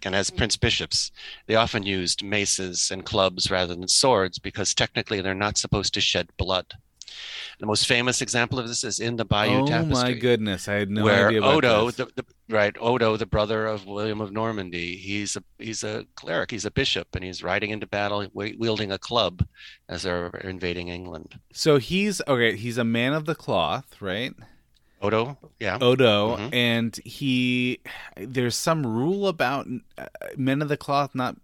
B: And as prince bishops, they often used maces and clubs rather than swords because technically they're not supposed to shed blood. The most famous example of this is in the Bayeux
A: oh
B: Tapestry.
A: my goodness, I had no
B: where
A: idea about
B: Odo,
A: this.
B: the, the, right, Odo, the brother of William of Normandy, he's a he's a cleric, he's a bishop, and he's riding into battle wielding a club as they're invading England.
A: So he's okay. He's a man of the cloth, right?
B: Odo, yeah,
A: Odo,
B: Mhm.
A: and he. There's some rule about uh, men of the cloth not.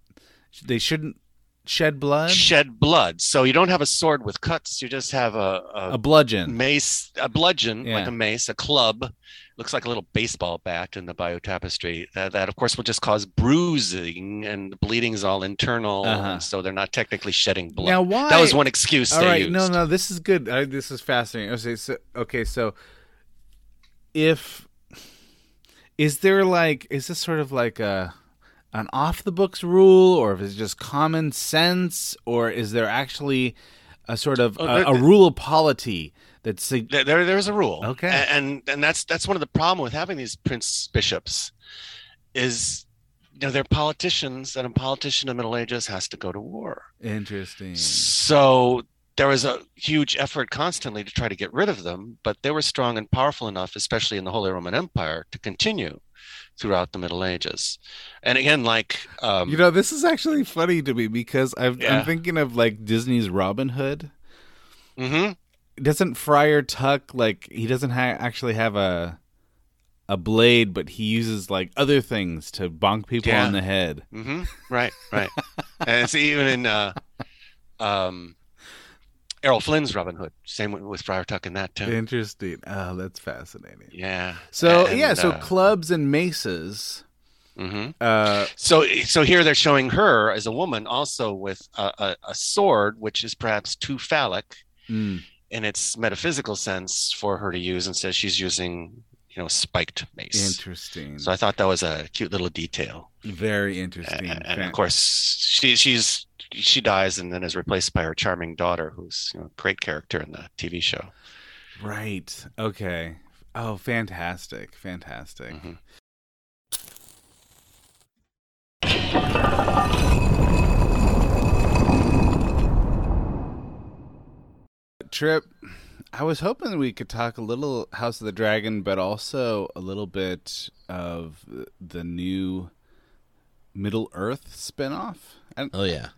A: They shouldn't shed blood.
B: shed blood. So you don't have a sword with cuts; you just have a, a,
A: a bludgeon.
B: mace, a bludgeon,
A: Yeah.
B: like a mace, a club. Looks like a little baseball bat in the Bayeux Tapestry. That, that of course, will just cause bruising, and bleeding is all internal,
A: Uh-huh.
B: so they're not technically shedding blood.
A: Now, why?
B: That was one excuse
A: All
B: they
A: right,
B: used.
A: no, no, this is good. I, this is fascinating. Okay, so, okay, so if is there like is this sort of like a an off the books rule, or if it's just common sense, or is there actually a sort of
B: Oh,
A: a,
B: there-
A: a rule of polity that's sig-
B: There, there there's a rule.
A: Okay.
B: A- And and that's that's one of the problem with having these prince bishops is you know they're politicians and a politician in the Middle Ages has to go to war.
A: interesting?
B: So there was a huge effort constantly to try to get rid of them, but they were strong and powerful enough, especially in the Holy Roman Empire, to continue throughout the Middle Ages. And again, like um,
A: You know, this is actually funny to me because I've, I'm
B: Yeah.
A: thinking of like Disney's Robin Hood.
B: mhm.
A: doesn't Friar Tuck like he doesn't ha- actually have a a blade, but he uses like other things to bonk people
B: Yeah.
A: on the head.
B: hmm Right, right. and it's even in uh, um, Errol Flynn's Robin Hood. Same with, Friar Tuck in that too.
A: Interesting. Oh, that's fascinating.
B: Yeah.
A: So
B: And,
A: yeah, so
B: uh,
A: clubs and maces.
B: mhm.
A: Uh,
B: So, so here they're showing her as a woman also with a, a, a sword, which is perhaps too phallic
A: mm,
B: in its metaphysical sense for her to use, and says she's using, you know, spiked mace.
A: interesting.
B: So I thought that was a cute little detail.
A: Very interesting.
B: And, and of course, she she's she dies and then is replaced by her charming daughter, who's you know, a great character in the TV show.
A: Right. Okay. Oh, fantastic. Fantastic.
B: Mhm.
A: Trip, I was hoping we could talk a little House of the Dragon, but also a little bit of the new Middle Earth spinoff. And
C: Oh yeah,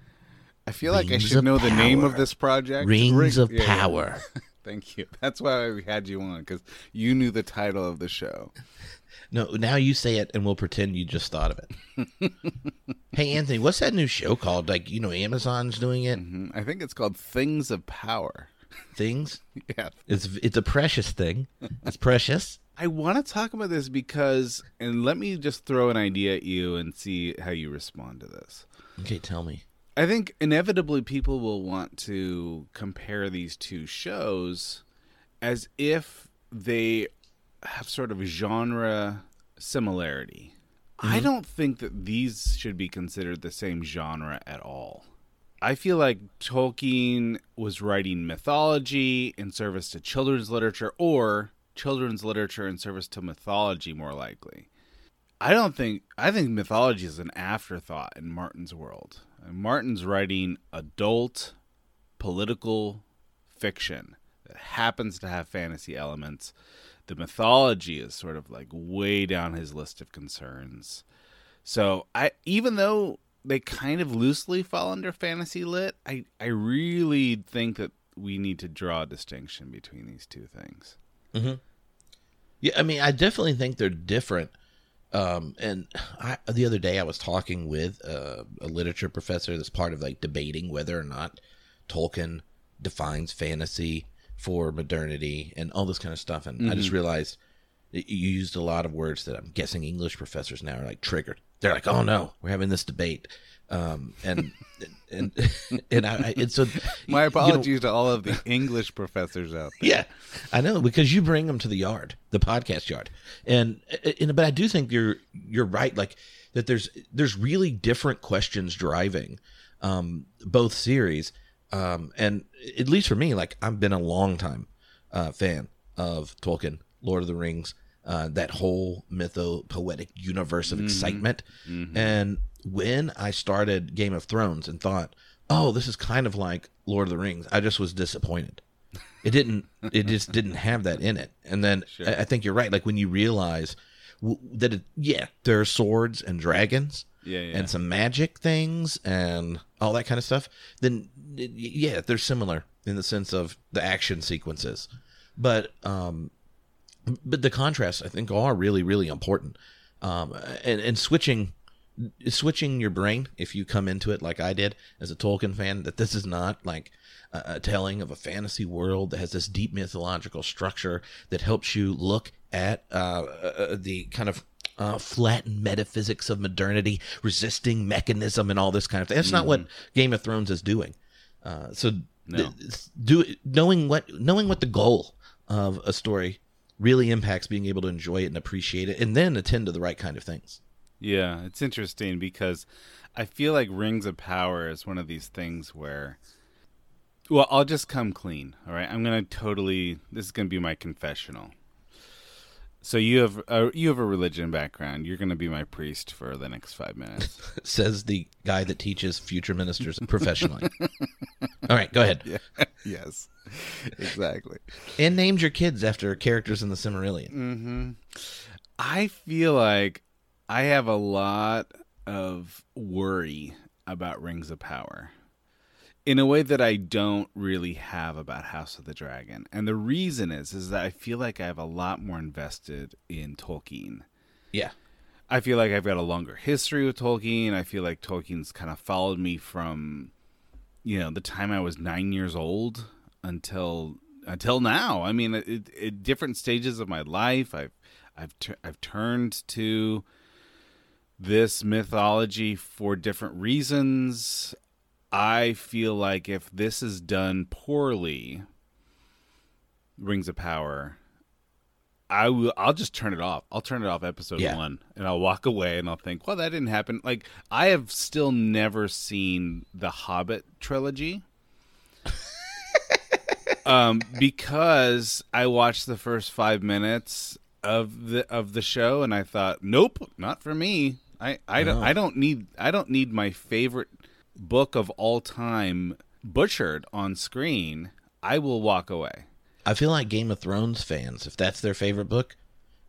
A: I feel like I should know the name of this project.
C: Rings
A: Ring-
C: of
A: yeah, yeah.
C: Power.
A: Thank you. That's why we had you on because you knew the title of the show.
C: No, now you say it, and we'll pretend you just thought of it. hey, Anthony, what's that new show called? Like, you know, Amazon's doing it.
A: hmm I think it's called Things of Power.
C: Things.
A: Yeah.
C: It's it's a precious thing. It's precious.
A: I want to talk about this because, and let me just throw an idea at you and see how you respond to this.
C: Okay, tell me.
A: I think inevitably people will want to compare these two shows as if they have sort of genre similarity. I mm-hmm. don't think that these should be considered the same genre at all. I feel like Tolkien was writing mythology in service to children's literature or children's literature in service to mythology more likely. I don't think I think mythology is an afterthought in Martin's world. Martin's writing adult political fiction that happens to have fantasy elements. The mythology is sort of like way down his list of concerns. So I even though they kind of loosely fall under fantasy lit, I, I really think that we need to draw a distinction between these two things. Mm-hmm.
C: Yeah, I mean, I definitely think they're different. Um, and I, the other day, I was talking with uh, a literature professor that's part of like debating whether or not Tolkien defines fantasy for modernity and all this kind of stuff. And I just realized you used a lot of words that I'm guessing English professors now are like triggered. They're like, "Oh no, we're having this debate." Um, and and and I and so
A: My
C: you know,
A: apologies to all of the English professors out there.
C: yeah, I know because you bring them to the yard, the podcast yard, and and but I do think you're you're right, like that. There's there's really different questions driving um, both series, um, and at least for me, like I've been a long time uh, fan of Tolkien, Lord of the Rings, uh, that whole mytho poetic universe of excitement, and when I started Game of Thrones and thought, oh, this is kind of like Lord of the Rings, I just was disappointed. It didn't it just didn't have that in it. And then I, I think you're right. Like when you realize w- that it, yeah there are swords and dragons
A: Yeah, yeah.
C: and some magic things and all that kind of stuff then yeah they're similar in the sense of the action sequences. But um but the contrasts i think are really really important um and and switching switching your brain if you come into it like I did as a Tolkien fan that this is not like a, a telling of a fantasy world that has this deep mythological structure that helps you look at uh, uh, the kind of uh, flattened metaphysics of modernity, resisting mechanism, and all this kind of thing. That's not what Game of Thrones is doing. Uh, so
A: No.
C: th- do knowing what knowing what the goal of a story really impacts being able to enjoy it and appreciate it, and then attend to the right kind of things.
A: Yeah, it's interesting because I feel like Rings of Power is one of these things where well, I'll just come clean, all right? I'm going to totally this is going to be my confessional. So you have a, you have a religion background. You're going to be my priest for the next 5 minutes.
C: says the guy that teaches future ministers professionally. All right, go ahead.
A: yes. Exactly.
C: And named your kids after characters in the Silmarillion. Mm-hmm.
A: I feel like I have a lot of worry about Rings of Power in a way that I don't really have about House of the Dragon. And the reason is is that I feel like I have a lot more invested in Tolkien.
C: Yeah.
A: I feel like I've got a longer history with Tolkien. I feel like Tolkien's kind of followed me from you know, the time I was 9 years old until until now. I mean, it, it, different stages of my life, I've I've I've turned to this mythology for different reasons. I feel like if this is done poorly, Rings of Power, I will. I'll just turn it off. I'll turn it off episode
C: Yeah.
A: one, and I'll walk away, and I'll think, well, that didn't happen. Like I have still never seen the Hobbit trilogy. um, because I watched the first five minutes of the of the show, and I thought, nope, not for me. I I don't I don't need I don't need my favorite book of all time butchered on screen. I will walk away.
C: I feel like Game of Thrones fans, if that's their favorite book,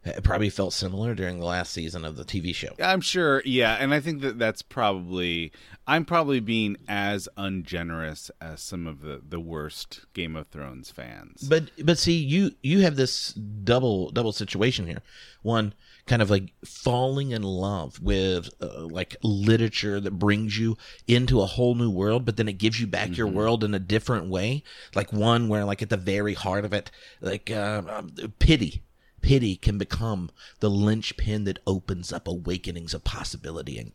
C: it probably felt similar during the last season of the TV show.
A: I'm sure, yeah, and I think that that's probably I'm probably being as ungenerous as some of the the worst Game of Thrones fans.
C: But but see, you you have this double double situation here. One kind of like falling in love with uh, like literature that brings you into a whole new world, but then it gives you back your world in a different way. Like one where like at the very heart of it, like uh, pity. Pity can become the linchpin that opens up awakenings of possibility and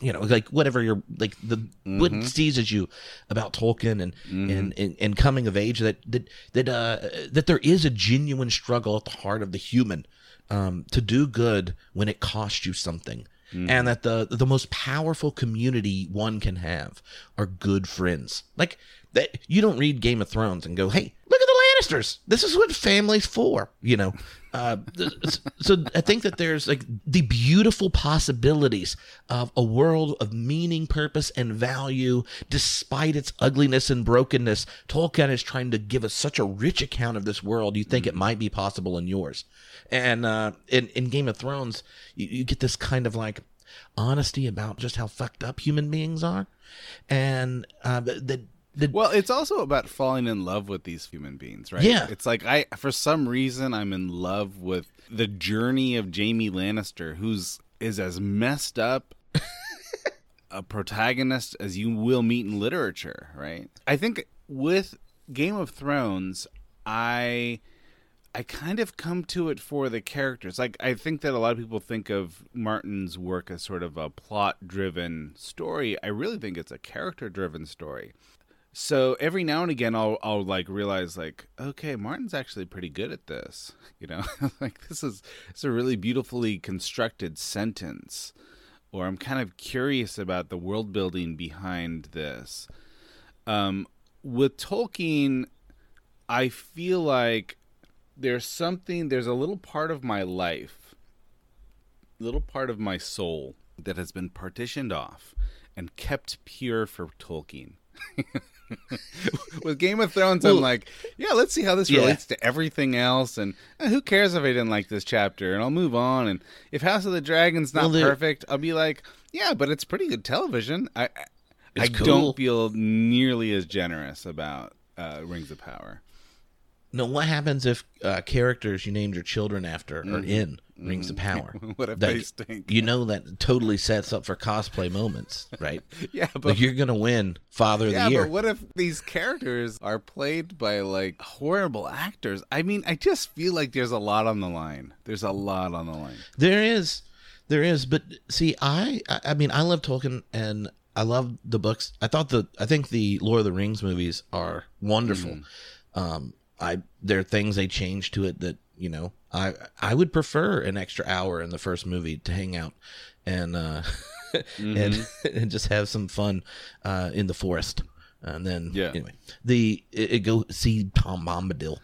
C: you know, like whatever you're like the what seizes you about Tolkien and, and, and and coming of age that that that uh that there is a genuine struggle at the heart of the human um to do good when it costs you something. And that the the most powerful community one can have are good friends. Like that you don't read Game of Thrones and go, "Hey, look at the Lannisters. This is what family's for," you know. Uh, so I think that there's like the beautiful possibilities of a world of meaning, purpose, and value, despite its ugliness and brokenness. Tolkien is trying to give us such a rich account of this world. You think it might be possible in yours, and uh, in in Game of Thrones, you, you get this kind of like honesty about just how fucked up human beings are, and uh, the the
A: Well, it's also about falling in love with these human beings, right?
C: Yeah.
A: It's like I for some reason I'm in love with the journey of Jaime Lannister, who's is as messed up a protagonist as you will meet in literature, right? I think with Game of Thrones, I I kind of come to it for the characters. Like I think that a lot of people think of Martin's work as sort of a plot-driven story. I really think it's a character-driven story. So every now and again, I'll I'll like realize like, okay, Martin's actually pretty good at this. You know, like this is it's a really beautifully constructed sentence, or I'm kind of curious about the world building behind this. Um, with Tolkien, I feel like there's something there's a little part of my life little part of my soul that has been partitioned off and kept pure for Tolkien. With Game of Thrones, I'm like, yeah, let's see how this
C: Yeah.
A: relates to everything else, and eh, who cares if I didn't like this chapter, and I'll move on. And if House of the Dragon's not
C: Well,
A: perfect, I'll be like, yeah, but it's pretty good television. I, I, I
C: cool.
A: don't feel nearly as generous about uh, Rings of Power.
C: No, what happens if uh, characters you named your children after are in Rings of Power?
A: Mm-hmm. What if they stink?
C: You know that totally sets up for cosplay moments, right?
A: Yeah, but
C: like you're gonna win Father of
A: Yeah,
C: the Year.
A: but what if these characters are played by like horrible actors? I mean, I just feel like there's a lot on the line. There's a lot on the line.
C: There is, there is, but see, I, I, I mean, I love Tolkien and I love the books. I thought the, I think the Lord of the Rings movies are wonderful.
A: Mm-hmm.
C: Um, I there are things they changed to it that you know I I would prefer an extra hour in the first movie to hang out and uh,
A: Mm-hmm.
C: and and just have some fun uh, in the forest. And then
A: Yeah.
C: anyway, the it, it go see Tom Bombadil.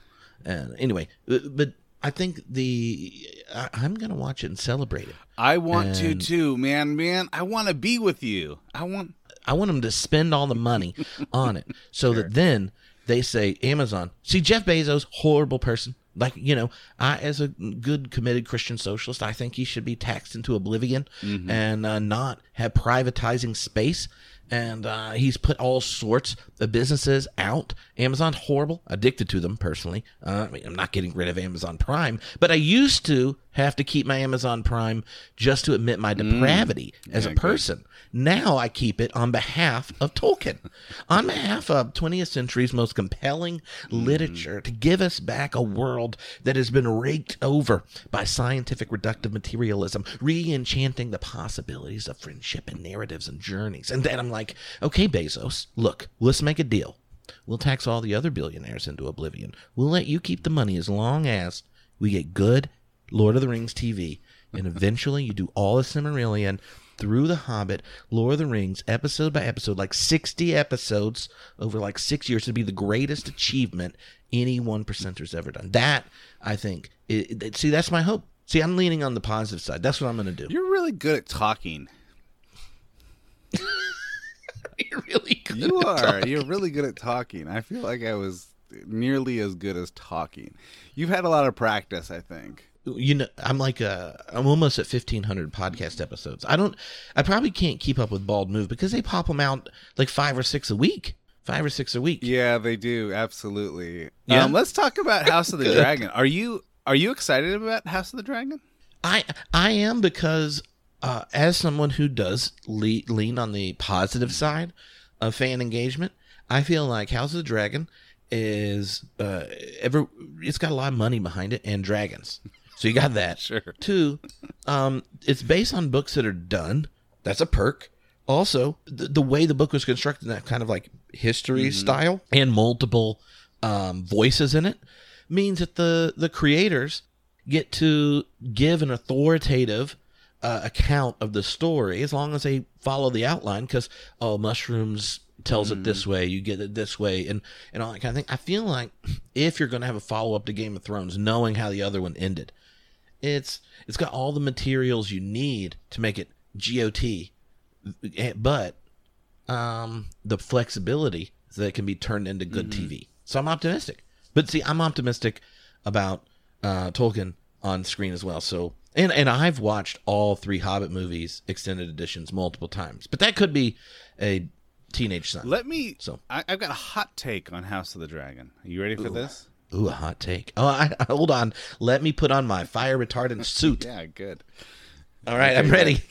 C: And anyway, uh, but I think the I, I'm gonna watch it and celebrate it.
A: I want to too, man, man. I want to be with you. I want.
C: I want them to spend all the money on it so that then they say Amazon. See Jeff Bezos, horrible person. Like you know, I as a good committed Christian socialist, I think he should be taxed into oblivion and uh, not have privatizing space. And uh, he's put all sorts of businesses out. Amazon, horrible. Addicted to them personally. Uh, I mean, I'm not getting rid of Amazon Prime, but I used to have to keep my Amazon Prime just to admit my depravity as a person. Now I keep it on behalf of Tolkien, on behalf of 20th century's most compelling literature to give us back a world that has been raked over by scientific reductive materialism, re enchanting the possibilities of friendship and narratives and journeys. And then I'm like, okay, Bezos, look, let's make a deal. We'll tax all the other billionaires into oblivion. We'll let you keep the money as long as we get good Lord of the Rings TV. And eventually you do all the Silmarillion through The Hobbit, Lord of the Rings, episode by episode, like 60 episodes over like six years to be the greatest achievement any one percenter's ever done. That, I think, it, it- see, that's my hope. See, I'm leaning on the positive side. That's what I'm going to do.
A: You're really good at talking.
C: You're really good.
A: You
C: at
A: are.
C: talking.
A: You're really good at talking. I feel like I was nearly as good as talking. You've had a lot of practice, I think.
C: you know i'm like uh i'm almost at 1500 podcast episodes i don't i probably can't keep up with bald move because they pop them out like five or six a week five or six a week
A: Yeah, they do. Absolutely.
C: Yeah?
A: Um, let's talk about House of the Dragon. Are you are you excited about House of the Dragon?
C: i i am because uh as someone who does le- lean on the positive side of fan engagement i feel like house of the dragon is uh ever it's got a lot of money behind it and dragons so you got that
A: Sure.
C: Two, um, it's based on books that are done. That's a perk. Also, the, the way the book was constructed, that kind of like history style and multiple um, voices in it, means that the the creators get to give an authoritative uh, account of the story as long as they follow the outline. Because oh, mushrooms tells it this way, you get it this way, and and all that kind of thing. I feel like if you're going to have a follow up to Game of Thrones, knowing how the other one ended, it's it's got all the materials you need to make it GOT, eh, but um, the flexibility so that it can be turned into good TV. So I'm optimistic. But see, I'm optimistic about uh, Tolkien on screen as well. So and and I've watched all three Hobbit movies extended editions multiple times. But that could be a teenage son.
A: Let me.
C: So-
A: I, I've got a hot take on House of the Dragon. Are you ready for this?
C: Ooh, a hot take. Oh, I, hold on. Let me put on my fire retardant suit.
A: Yeah, good.
C: All right, I'm ready.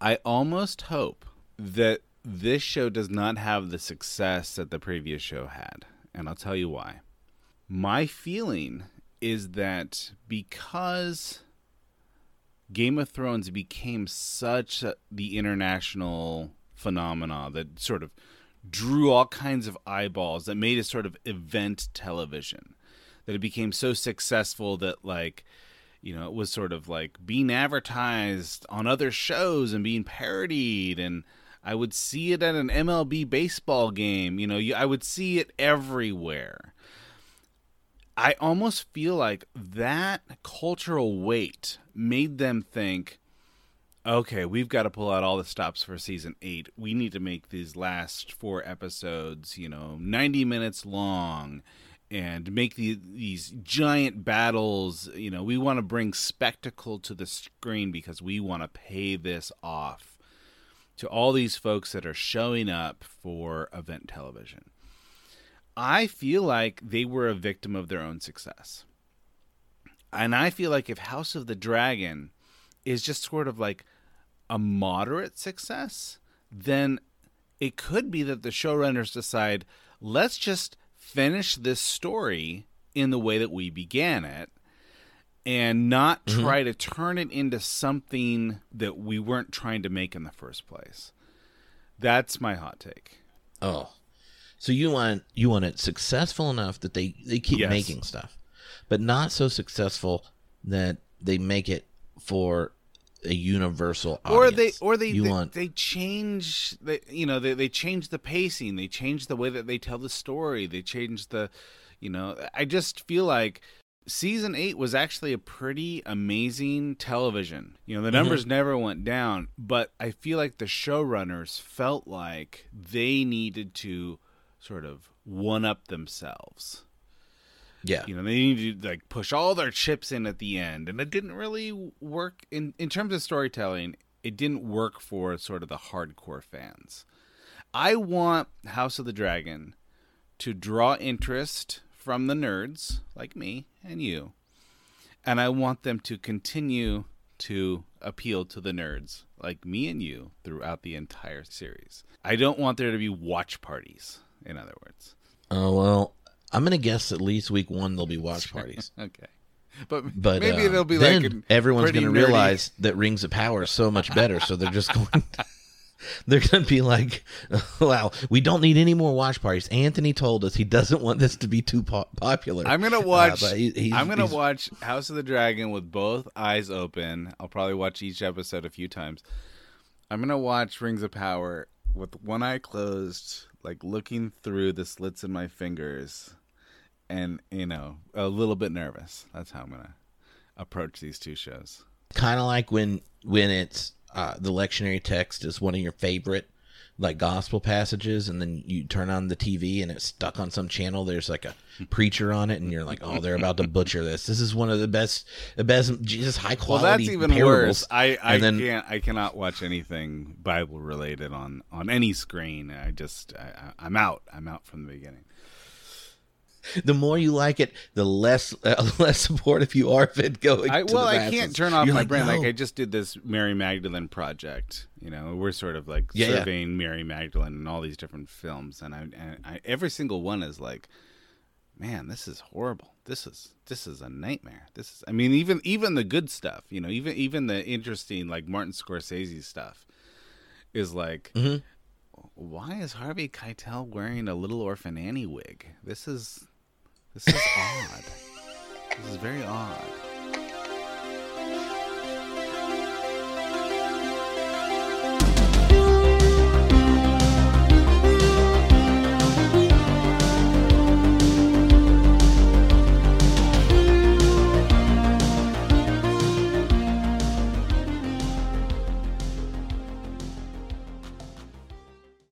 A: I almost hope that this show does not have the success that the previous show had. And I'll tell you why. My feeling is that because Game of Thrones became such a, the international phenomena that sort of drew all kinds of eyeballs that made it sort of event television that it became so successful that like you know it was sort of like being advertised on other shows and being parodied and I would see it at an MLB baseball game you know I would see it everywhere I almost feel like that cultural weight made them think okay, we've got to pull out all the stops for season eight. We need to make these last four episodes, you know, 90 minutes long and make the, these giant battles. You know, we want to bring spectacle to the screen because we want to pay this off to all these folks that are showing up for event television. I feel like they were a victim of their own success. And I feel like if House of the Dragon is just sort of like a moderate success, then it could be that the showrunners decide, let's just finish this story in the way that we began it and not mm-hmm. try to turn it into something that we weren't trying to make in the first place. That's my hot take.
C: Oh. So you want you want it successful enough that they they keep yes. making stuff, but not so successful that they make it for a universal audience.
A: Or they or they they, want... they change they you know they they change the pacing, they change the way that they tell the story, they change the you know I just feel like season 8 was actually a pretty amazing television. You know, the numbers mm-hmm. never went down, but I feel like the showrunners felt like they needed to sort of one up themselves.
C: Yeah.
A: You know, they need to like push all their chips in at the end. And it didn't really work in in terms of storytelling, it didn't work for sort of the hardcore fans. I want House of the Dragon to draw interest from the nerds like me and you. And I want them to continue to appeal to the nerds like me and you throughout the entire series. I don't want there to be watch parties in other words.
C: Oh well, I'm gonna guess at least week one there'll be watch parties.
A: okay. But,
C: but
A: maybe
C: uh,
A: they'll be
C: then
A: like
C: everyone's
A: going
C: to realize that Rings of Power is so much better, so they're just going. To, they're to be like, "Wow, we don't need any more watch parties." Anthony told us he doesn't want this to be too po- popular.
A: I'm going to watch. Uh, he, I'm going to watch House of the Dragon with both eyes open. I'll probably watch each episode a few times. I'm going to watch Rings of Power with one eye closed, like looking through the slits in my fingers, and you know, a little bit nervous. That's how I'm gonna approach these two shows.
C: Kind of like when when it's uh, the lectionary text is one of your favorite like gospel passages and then you turn on the TV and it's stuck on some channel there's like a preacher on it and you're like oh they're about to butcher this. This is one of the best the best Jesus high quality
A: well that's even
C: parables.
A: worse. I I then, can't I cannot watch anything Bible related on on any screen. I just I, I'm out. I'm out from the beginning
C: the more you like it, the less uh, less supportive you are of it going.
A: I, well,
C: I
A: can't turn off You're my like, brain. No. Like I just did this Mary Magdalene project. You know, we're sort of like yeah, surveying yeah. Mary Magdalene and all these different films, and I, and I every single one is like, man, this is horrible. This is this is a nightmare. This is. I mean, even even the good stuff. You know, even even the interesting like Martin Scorsese stuff is like. Mm-hmm. Why is Harvey Keitel wearing a little orphan Annie wig? This is this is odd. This is very odd.